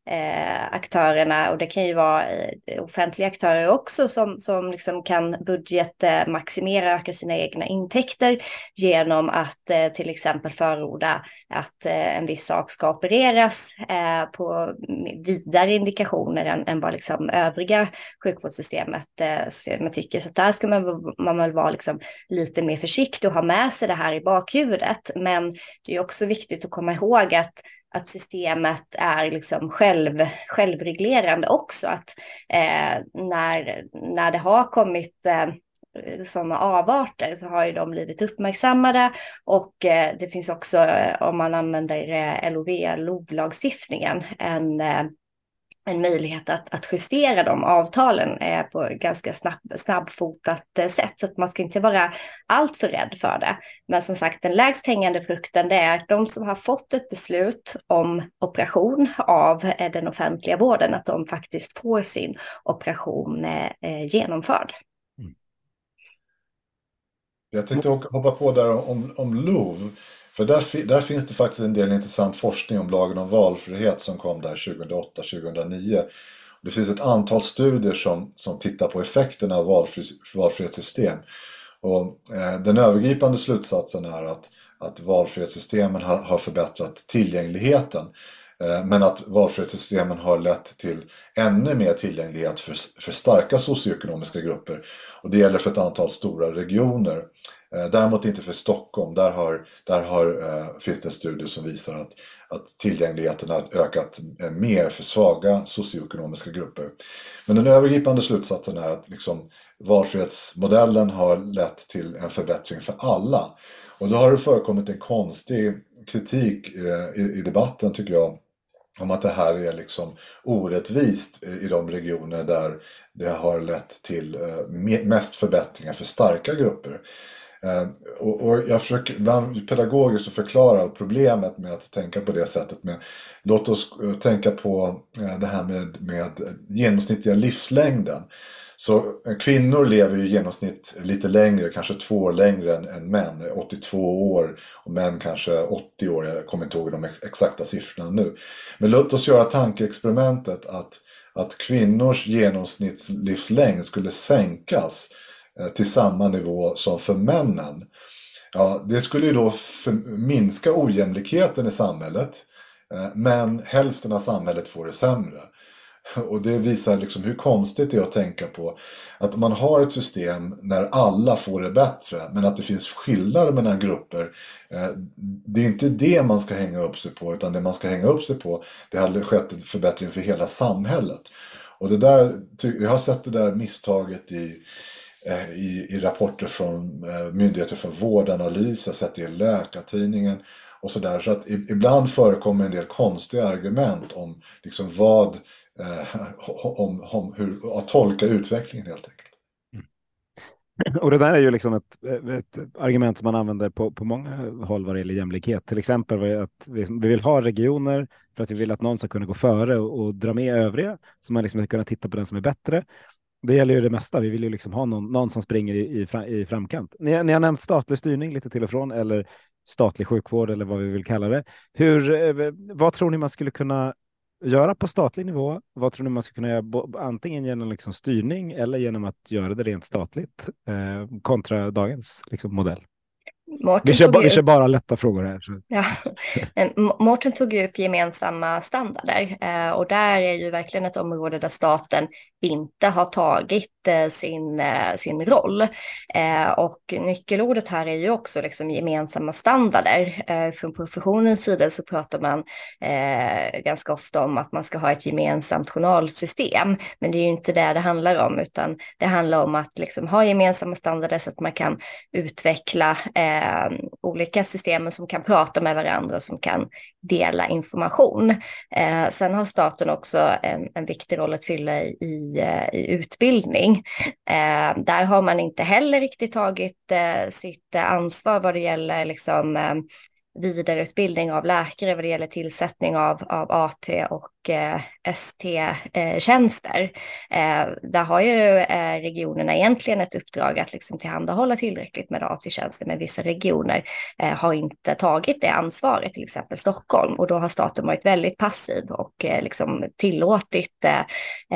eh, aktörerna och det kan ju vara eh, offentliga aktörer också som, som liksom kan budgetmaximera, öka sina egna intäkter genom att eh, till exempel förorda att eh, en viss sak ska opereras eh, på mm, vidare indikationer än, än vad liksom övriga sjukvårdssystemet eh, tycker. Så där ska man, man väl vara liksom lite mer försiktig och ha med sig det här i bakhuvudet. Men det är också viktigt att komma ihåg att att systemet är liksom själv, självreglerande också. Att eh, när, när det har kommit eh, sådana avarter så har ju de blivit uppmärksammade och eh, det finns också eh, om man använder eh, LOV, LOV-lagstiftningen, en eh, en möjlighet att, att justera de avtalen eh, på ganska snabb, snabbfotat eh, sätt. Så att man ska inte vara alltför rädd för det. Men som sagt, den lägst hängande frukten det är de som har fått ett beslut om operation av eh, den offentliga vården, att de faktiskt får sin operation eh, eh genomförd. Mm. Jag tänkte hoppa på där om, om LOV. För där, där, finns det faktiskt en del intressant forskning om lagen om valfrihet som kom där 2008-2009. Det finns ett antal studier som, som tittar på effekterna av valfri, valfrihetssystem. Och, eh, den övergripande slutsatsen är att, att valfrihetssystemen har, har förbättrat tillgängligheten. Eh, men att valfrihetssystemen har lett till ännu mer tillgänglighet för, för starka socioekonomiska grupper. Och det gäller för ett antal stora regioner. Eh, däremot inte för Stockholm. Där, har, där har, eh, finns det en studie som visar att, att tillgängligheten har ökat eh, mer för svaga socioekonomiska grupper. Men den övergripande slutsatsen är att liksom, valfrihetsmodellen har lett till en förbättring för alla. Och då har det förekommit en konstig kritik i, i debatten tycker jag om att det här är liksom orättvist i de regioner där det har lett till mest förbättringar för starka grupper. Eh, och, och jag försöker ibland pedagogiskt att förklara problemet med att tänka på det sättet. Men låt oss eh, tänka på eh, det här med, med genomsnittliga livslängden. Så eh, kvinnor lever ju i genomsnitt lite längre, kanske två år längre än, än män, 82 år och män kanske 80 år, jag kommer inte ihåg de exakta siffrorna nu. Men låt oss göra tankeexperimentet att, att kvinnors genomsnittslivslängd skulle sänkas eh, Eh, till samma nivå som för männen. Ja, det skulle ju då minska ojämlikheten i samhället, eh, men hälften av samhället får det sämre. Och det visar liksom hur konstigt det är att tänka på att man har ett system när alla får det bättre, men att det finns skillnader mellan grupper. Eh, det är inte det man ska hänga upp sig på, utan det man ska hänga upp sig på, det har skett en förbättring för hela samhället. Och det där, jag har sett det där misstaget i, Eh, i, i rapporter från eh, Myndigheter för vårdanalys, jag har sett det i Läkartidningen och sådär. Så att ibland förekommer en del konstiga argument om liksom vad eh, om, om hur, att tolka utvecklingen helt enkelt. Mm. Och det där är ju liksom ett, ett, argument som man använder på, på många håll vad det gäller jämlikhet. Till exempel att vi, vi vill ha regioner för att vi vill att någon ska kunna gå före och, och dra med övriga så man liksom ska kunna titta på den som är bättre. Det gäller ju det mesta. Vi vill ju liksom ha någon, någon som springer i, i, fram, i framkant. Ni, ni, har nämnt statlig styrning lite till och från eller statlig sjukvård eller vad vi vill kalla det. Hur, eh, vad tror ni man skulle kunna göra på statlig nivå? Vad tror ni man skulle kunna göra antingen genom liksom styrning eller genom att göra det rent statligt eh, kontra dagens liksom, modell? Vi, kör, ba, vi kör bara lätta frågor här. Så. Ja. Mårten tog ju upp gemensamma standarder eh, och där är ju verkligen ett område där staten inte har tagit sin, eh, sin roll. Eh, och nyckelordet här är ju också liksom gemensamma standarder. Eh, från professionens sida så pratar man ganska ofta om att man ska ha ett gemensamt journalsystem, men det är ju inte det det handlar om, utan det handlar om att liksom ha gemensamma standarder så att man kan utveckla olika system som kan prata med varandra och som kan dela information. Sen har staten också en, en viktig roll att fylla i, i, i utbildning. Eh, där har man inte heller riktigt tagit eh, sitt eh, ansvar vad det gäller liksom, eh, vidareutbildning av läkare vad det gäller tillsättning av, av AT och eh, ST-tjänster. Eh, eh, där har ju eh, regionerna egentligen ett uppdrag att liksom tillhandahålla tillräckligt med AT-tjänster, men vissa regioner eh, har inte tagit det ansvaret, till exempel Stockholm, och då har staten varit väldigt passiv och eh, liksom tillåtit eh,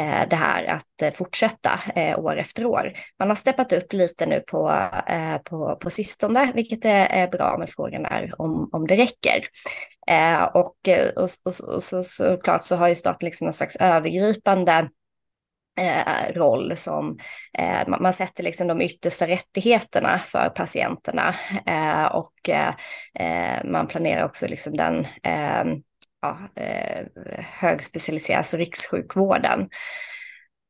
eh det här att eh, fortsätta år efter år. Man har steppat upp lite nu på, på, på sistone, vilket är bra, men frågan är om, om det räcker. Eh, och, eh, och, och, och så, såklart så har ju staten liksom någon slags övergripande eh, roll som eh, man sätter liksom de yttersta rättigheterna för patienterna eh, och eh, eh man planerar också liksom den eh, ja, högspecialiserade, alltså rikssjukvården.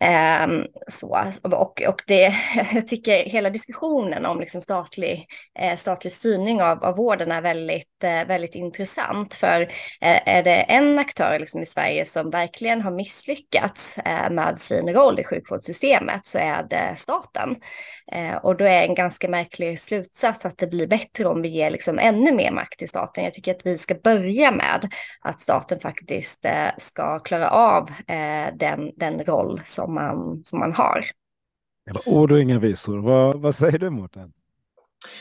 Um, så, och, och det, jag tycker hela diskussionen om liksom statlig, eh, statlig styrning av, av vården är väldigt, väldigt intressant. För eh, är det en aktör liksom i Sverige som verkligen har misslyckats eh, med sin roll i sjukvårdssystemet så är det staten. Eh, och då är en ganska märklig slutsats att det blir bättre om vi ger liksom ännu mer makt till staten. Jag tycker att vi ska börja med att staten faktiskt ska klara av den, den roll som som man, som man har. ord och inga visor. Vad, vad säger du Mårten?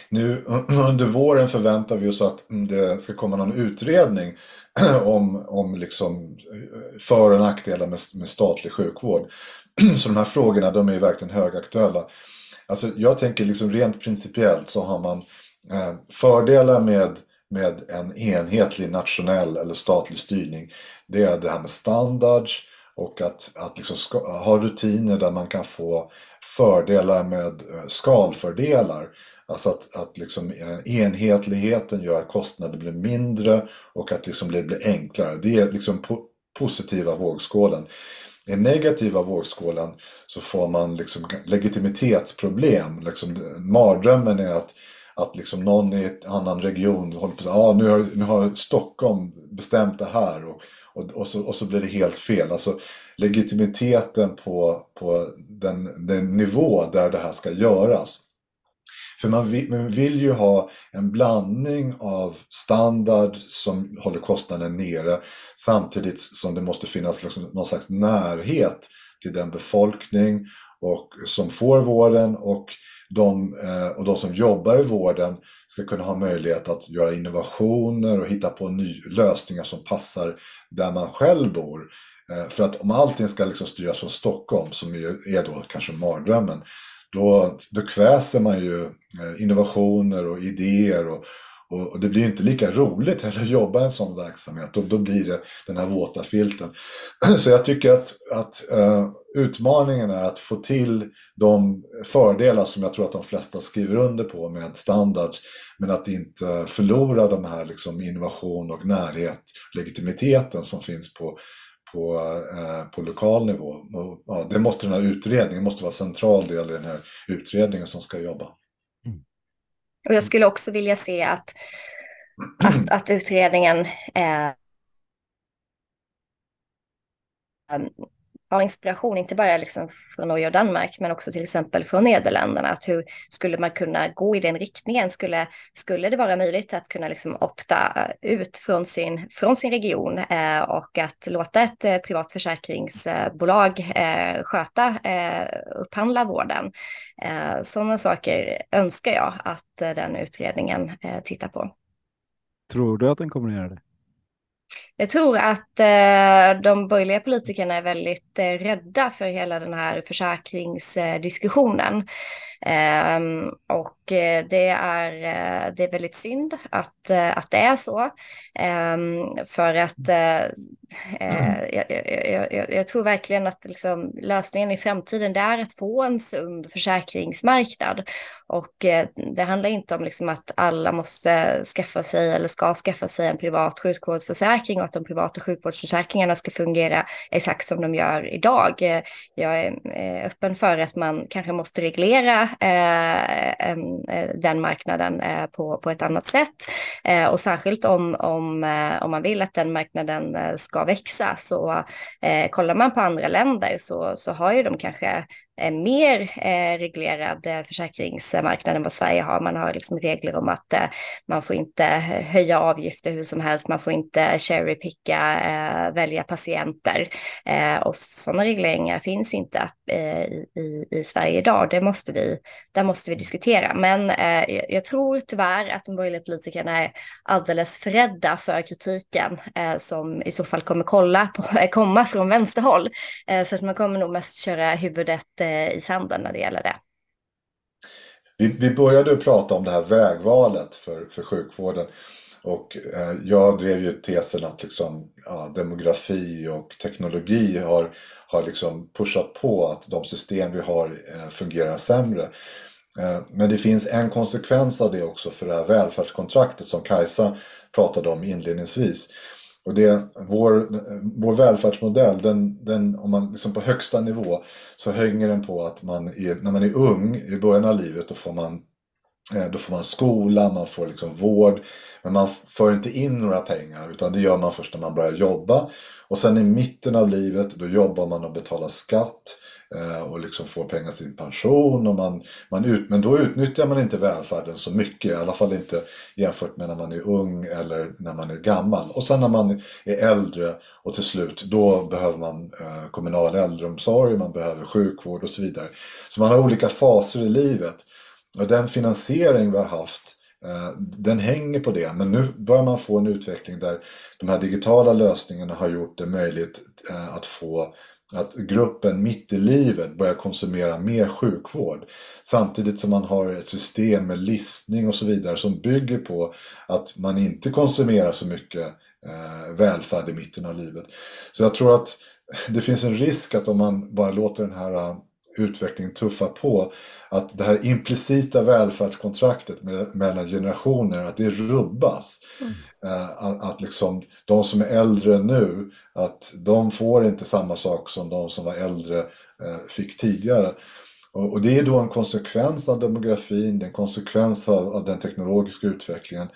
Nu under våren förväntar vi oss att mm, det ska komma någon utredning om, om liksom eh, för och nackdelar med, med statlig sjukvård. Så de här frågorna de är ju verkligen högaktuella. Alltså jag tänker liksom rent principiellt så har man eh, fördelar med, med en enhetlig nationell eller statlig styrning. Det är det här med standards, och att, att liksom ska, ha rutiner där man kan få fördelar med eh, skalfördelar. Alltså att, att liksom eh, enhetligheten gör att kostnader blir mindre och att liksom det blir enklare. Det är liksom po positiva vågskålen. I negativa vågskålen så får man liksom legitimitetsproblem. Liksom, mardrömmen är att, att liksom någon i en annan region håller på att säga ah, nu, har, nu har Stockholm bestämt det här och och, och, så, och så blir det helt fel. Alltså legitimiteten på, på den, den nivå där det här ska göras. För man vill, man vill ju ha en blandning av standard som håller kostnaden nere samtidigt som det måste finnas liksom någon slags närhet till den befolkning och som får vården och de, eh, och de som jobbar i vården ska kunna ha möjlighet att göra innovationer och hitta på ny, lösningar som passar där man själv bor. Eh, för att om allting ska liksom styras från Stockholm, som är då kanske mardrömmen, då, då kväser man ju eh, innovationer och idéer och, och, och, det blir inte lika roligt heller att jobba i en sån verksamhet. Då, då blir det den här våta filten. Så jag tycker att, att uh, utmaningen är att få till de fördelar som jag tror att de flesta skriver under på med standard. Men att inte förlora de här liksom innovation och närhet, legitimiteten som finns på, på, eh, på lokal nivå. Och, ja, det måste den här utredningen måste vara en central del i den här utredningen som ska jobba. Mm. Och jag skulle också vilja se att, att, att utredningen eh, har inspiration, inte bara liksom från Norge och Danmark, men också till exempel från Nederländerna. Att hur skulle man kunna gå i den riktningen? Skulle, skulle det vara möjligt att kunna liksom opta eh, ut från sin, från sin region eh, och att låta ett eh, privat försäkringsbolag eh, sköta, eh, upphandla vården? Eh, sådana saker önskar jag att eh, den utredningen eh, tittar på. Tror du att den kommer att göra det? Jag tror att eh, de borgerliga politikerna är väldigt eh, rädda för hela den här försäkringsdiskussionen. Eh, Ehm, och eh, det är, eh, det är väldigt synd att, eh, att det är så. Ehm, för att jag, jag, jag, jag, tror verkligen att liksom lösningen i framtiden det är att få en sund försäkringsmarknad. Och det handlar inte om liksom att alla måste skaffa sig eller ska skaffa sig en privat sjukvårdsförsäkring och att de privata sjukvårdsförsäkringarna ska fungera exakt som de gör idag. Jag är öppen för att man kanske måste reglera Eh, en, eh, den marknaden eh, på, på ett annat sätt. Eh, och särskilt om, om, om man vill att den marknaden ska växa så kollar man på andra länder så, så har ju de kanske Eh, mer eh, reglerad eh, försäkringsmarknad än vad Sverige har. Man har liksom regler om att man får inte höja avgifter hur som helst, man får inte cherrypicka, välja patienter och sådana regleringar finns inte i, i Sverige idag. Det måste vi, där måste vi diskutera. Men jag tror tyvärr att de borgerliga politikerna är alldeles för rädda för kritiken som i så fall kommer kolla på, komma från vänsterhåll. så att man kommer nog mest köra huvudet Eh, i sanden när det gäller det. Vi, vi började prata om det här vägvalet för, för sjukvården och eh, jag drev ju tesen att liksom, ja, demografi och teknologi har, har liksom pushat på att de system vi har eh, fungerar sämre. Eh, men det finns en konsekvens av det också för det här välfärdskontraktet som Kajsa pratade om inledningsvis. Och det, vår, vår välfärdsmodell, den, den, om man liksom på högsta nivå så hänger den på att man är, när man är ung i början av livet då får man, eh, då får man skola, man får liksom vård, men man för inte in några pengar utan det gör man först när man börjar jobba. Och sen i mitten av livet då jobbar man och betalar skatt Eh, Eh, och liksom får pengar till sin pension. Och man, man ut, men då utnyttjar man inte välfärden så mycket, i alla fall inte jämfört med när man är ung eller när man är gammal. Och sen när man är äldre och till slut då behöver man eh, kommunal äldreomsorg, man behöver sjukvård och så vidare. Så man har olika faser i livet. Och den finansiering vi har haft eh, den hänger på det, men nu börjar man få en utveckling där de här digitala lösningarna har gjort det möjligt eh, att få att gruppen mitt i livet börjar konsumera mer sjukvård. Samtidigt som man har ett system med listning och så vidare som bygger på att man inte konsumerar så mycket eh, välfärd i mitten av livet. Så jag tror att det finns en risk att om man bara låter den här eh, utvecklingen tuffa på, att det här implicita välfärdskontraktet med, mellan generationer, att det rubbas. Mm. Eh, att, att liksom de som är äldre nu, att de får inte samma sak som de som var äldre eh, fick tidigare. Och, och, det är då en konsekvens av demografin, det är en konsekvens av, av den teknologiska utvecklingen.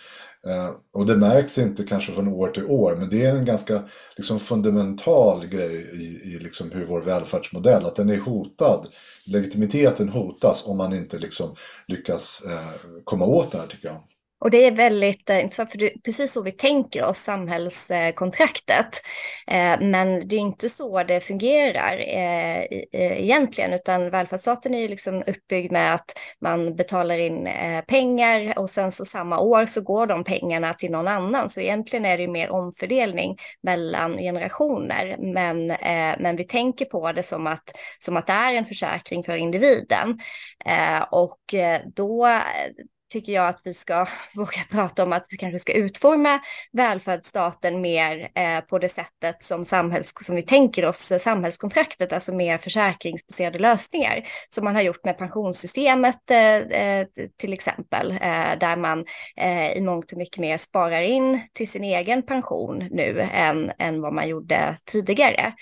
Eh, och det märks inte kanske från år till år, men det är en ganska liksom, fundamental grej i, i liksom, hur vår välfärdsmodell, att den är hotad. Legitimiteten hotas om man inte liksom, lyckas eh, komma åt det här tycker jag. Och det är väldigt eh, intressant, för det är precis så vi tänker oss samhällskontraktet. Eh, men det är inte så det fungerar eh, egentligen, utan välfärdsstaten är ju liksom uppbyggd med att man betalar in pengar och sen så samma år så går de pengarna till någon annan. Så egentligen är det mer omfördelning mellan generationer. Men, men vi tänker på det som att, som att det är en försäkring för individen. Och då tycker jag att vi ska våga prata om att vi kanske ska utforma välfärdsstaten mer eh, på det sättet som, samhälls, som vi tänker oss eh, samhällskontraktet, alltså mer försäkringsbaserade lösningar som man har gjort med pensionssystemet eh, eh till exempel, eh, där man eh, i mångt och mycket mer sparar in till sin egen pension nu än, än vad man gjorde tidigare.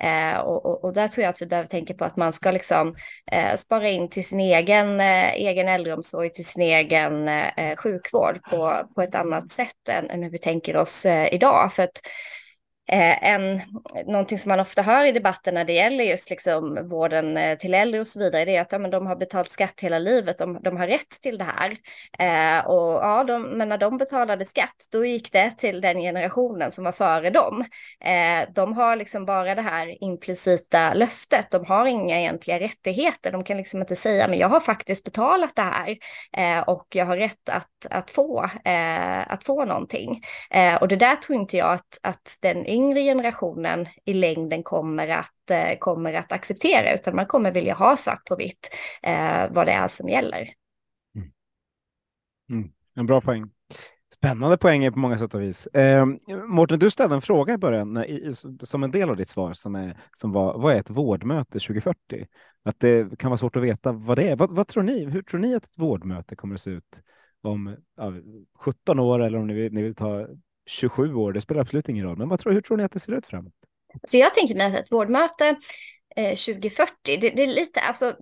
Eh, och, och, och, där tror jag att vi behöver tänka på att man ska liksom eh, spara in till sin egen, egen äldreomsorg, till sin egen egen eh, sjukvård på, på ett annat sätt än, än hur vi tänker oss eh, idag. För att Eh, en, någonting som man ofta hör i debatten när det gäller just liksom vården eh, till äldre och så vidare, det är att ja, men de har betalt skatt hela livet, de, de har rätt till det här. Eh, och ja, de, men när de betalade skatt, då gick det till den generationen som var före dem. Eh, de har liksom bara det här implicita löftet, de har inga egentliga rättigheter, de kan liksom inte säga, men jag har faktiskt betalat det här eh, och jag har rätt att, att, få, eh, att få någonting. Eh, och det där tror inte jag att, att den yngre generationen i längden kommer att, eh, kommer att acceptera, utan man kommer vilja ha svart på vitt eh, vad det är som gäller. Mm. Mm. En bra poäng. Spännande poänger på många sätt och vis. Eh, Mårten, du ställde en fråga i början eh, i, som en del av ditt svar som, är, som var vad är ett vårdmöte 2040? Att det kan vara svårt att veta vad det är. Vad, vad tror ni? Hur tror ni att ett vårdmöte kommer att se ut om ja, 17 år eller om ni vill, ni vill ta 27 år, det spelar absolut ingen roll. Men vad tror, hur tror ni att det ser ut framåt? Så jag tänker mig att ett vårdmöte eh, 2040, det, det, är lite, alltså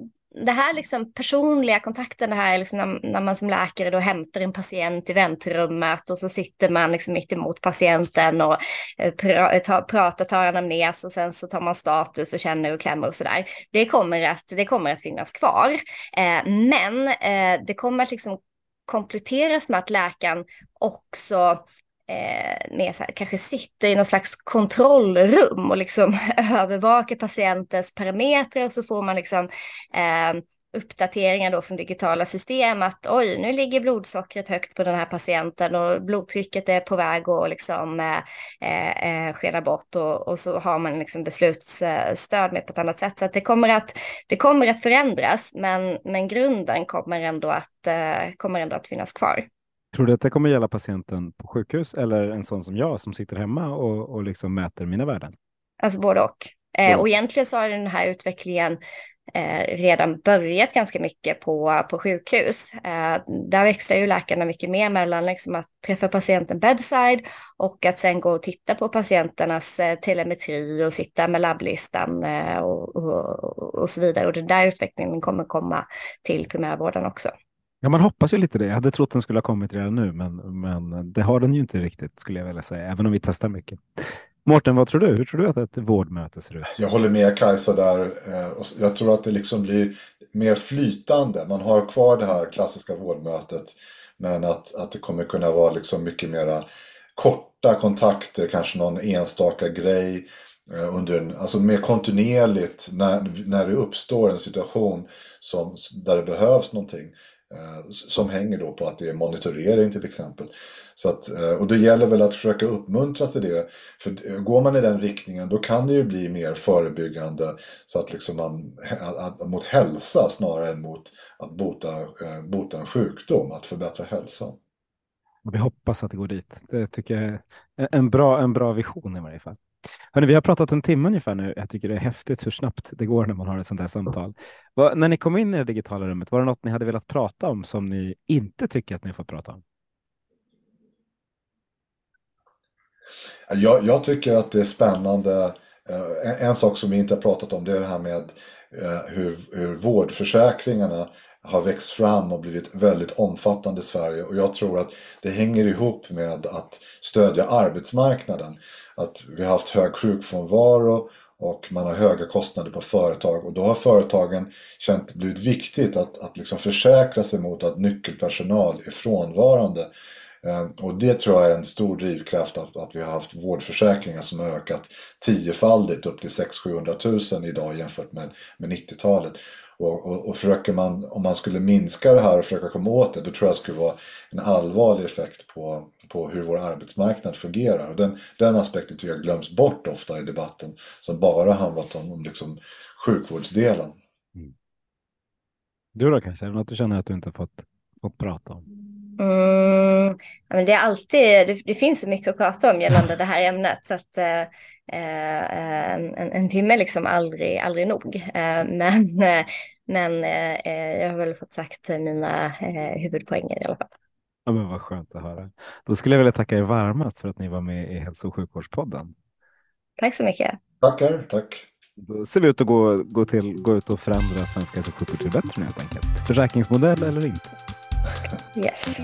det här liksom personliga kontakten, det här liksom när, när, man som läkare då hämtar en patient i väntrummet och så sitter man liksom mitt emot patienten och eh, pra, eh, ta, pratar, tar anamnes och sen så tar man status och känner och klämmer och sådär. Det kommer att, det kommer att finnas kvar. Eh, men eh, det kommer att liksom kompletteras med att läkaren också eh, med så här, kanske sitter i någon slags kontrollrum och liksom övervakar patientens parametrar och så får man liksom eh, uppdateringar då från digitala system att oj, nu ligger blodsockret högt på den här patienten och blodtrycket är på väg att liksom eh, eh, eh skena bort och, och, så har man liksom beslutsstöd med på ett annat sätt. Så att det kommer att, det kommer att förändras, men, men grunden kommer ändå att, eh, kommer ändå att finnas kvar. Tror du att det kommer gälla patienten på sjukhus eller en sån som jag som sitter hemma och, och liksom mäter mina värden? Alltså både och. Eh, och egentligen så har den här utvecklingen eh, redan börjat ganska mycket på, på sjukhus. Eh, där växlar ju läkarna mycket mer mellan liksom att träffa patienten bedside och att sen gå och titta på patienternas eh, telemetri och sitta med labblistan eh, och, och, och, så vidare. Och den där utvecklingen kommer komma till primärvården också. Ja, man hoppas ju lite det. Jag hade trott den skulle ha kommit redan nu, men, men det har den ju inte riktigt skulle jag vilja säga, även om vi testar mycket. Mårten, vad tror du? Hur tror du att ett vårdmöte ser ut? Jag håller med Kajsa där. Eh, jag tror att det liksom blir mer flytande. Man har kvar det här klassiska vårdmötet, men att, att det kommer kunna vara liksom mycket mera korta kontakter, kanske någon enstaka grej eh, under en, alltså mer kontinuerligt när, när det uppstår en situation som, där det behövs någonting. Eh, som hänger då på att det är monitorering till exempel. Så att, eh, och det gäller väl att försöka uppmuntra till det. För går man i den riktningen då kan det ju bli mer förebyggande så att liksom man, att, att, mot hälsa snarare än mot att bota, eh, bota en sjukdom, att förbättra hälsan. Och vi hoppas att det går dit. Det tycker jag är en bra, en bra vision i varje fall. Hörrni, vi har pratat en timme ungefär nu. Jag tycker det är häftigt hur snabbt det går när man har ett sånt här samtal. Vad, när ni kom in i det digitala rummet, var det något ni hade velat prata om som ni inte tycker att ni får prata om? Jag, jag tycker att det är spännande. Eh, en, en, sak som vi inte har pratat om det är det här med eh, hur, hur vårdförsäkringarna har växt fram och blivit väldigt omfattande i Sverige och jag tror att det hänger ihop med att stödja arbetsmarknaden. Att vi har haft hög sjukfrånvaro och man har höga kostnader på företag och då har företagen känt det blivit viktigt att, att liksom försäkra sig mot att nyckelpersonal är frånvarande. Ehm, och det tror jag är en stor drivkraft att, att vi har haft vårdförsäkringar som har ökat tiofaldigt upp till 600-700 000 idag jämfört med, med 90-talet. Och, och, och försöker man, om man skulle minska det här och försöka komma åt det, då tror jag det skulle vara en allvarlig effekt på, på hur vår arbetsmarknad fungerar. Och den, den aspekten tycker jag glöms bort ofta i debatten, som bara handlat om, om liksom sjukvårdsdelen. Mm. Du då kanske, är det något du känner att du inte fått, fått prata om? Mm, men det, är alltid, det, det, finns så mycket att prata om gällande det här ämnet. Så att, eh, eh en, en, timme är liksom aldrig, aldrig nog. Eh, men eh, men eh, jag har väl fått sagt mina eh, huvudpoänger i alla fall. Ja, men vad skönt att höra. Då skulle jag vilja tacka er varmast för att ni var med i Hälso och sjukvårdspodden. Tack så mycket. Tackar, tack. Då ser vi ut att gå, gå, till, gå ut och förändra svenska hälso och sjukvård till bättre helt enkelt. Försäkringsmodell eller inte? Yes.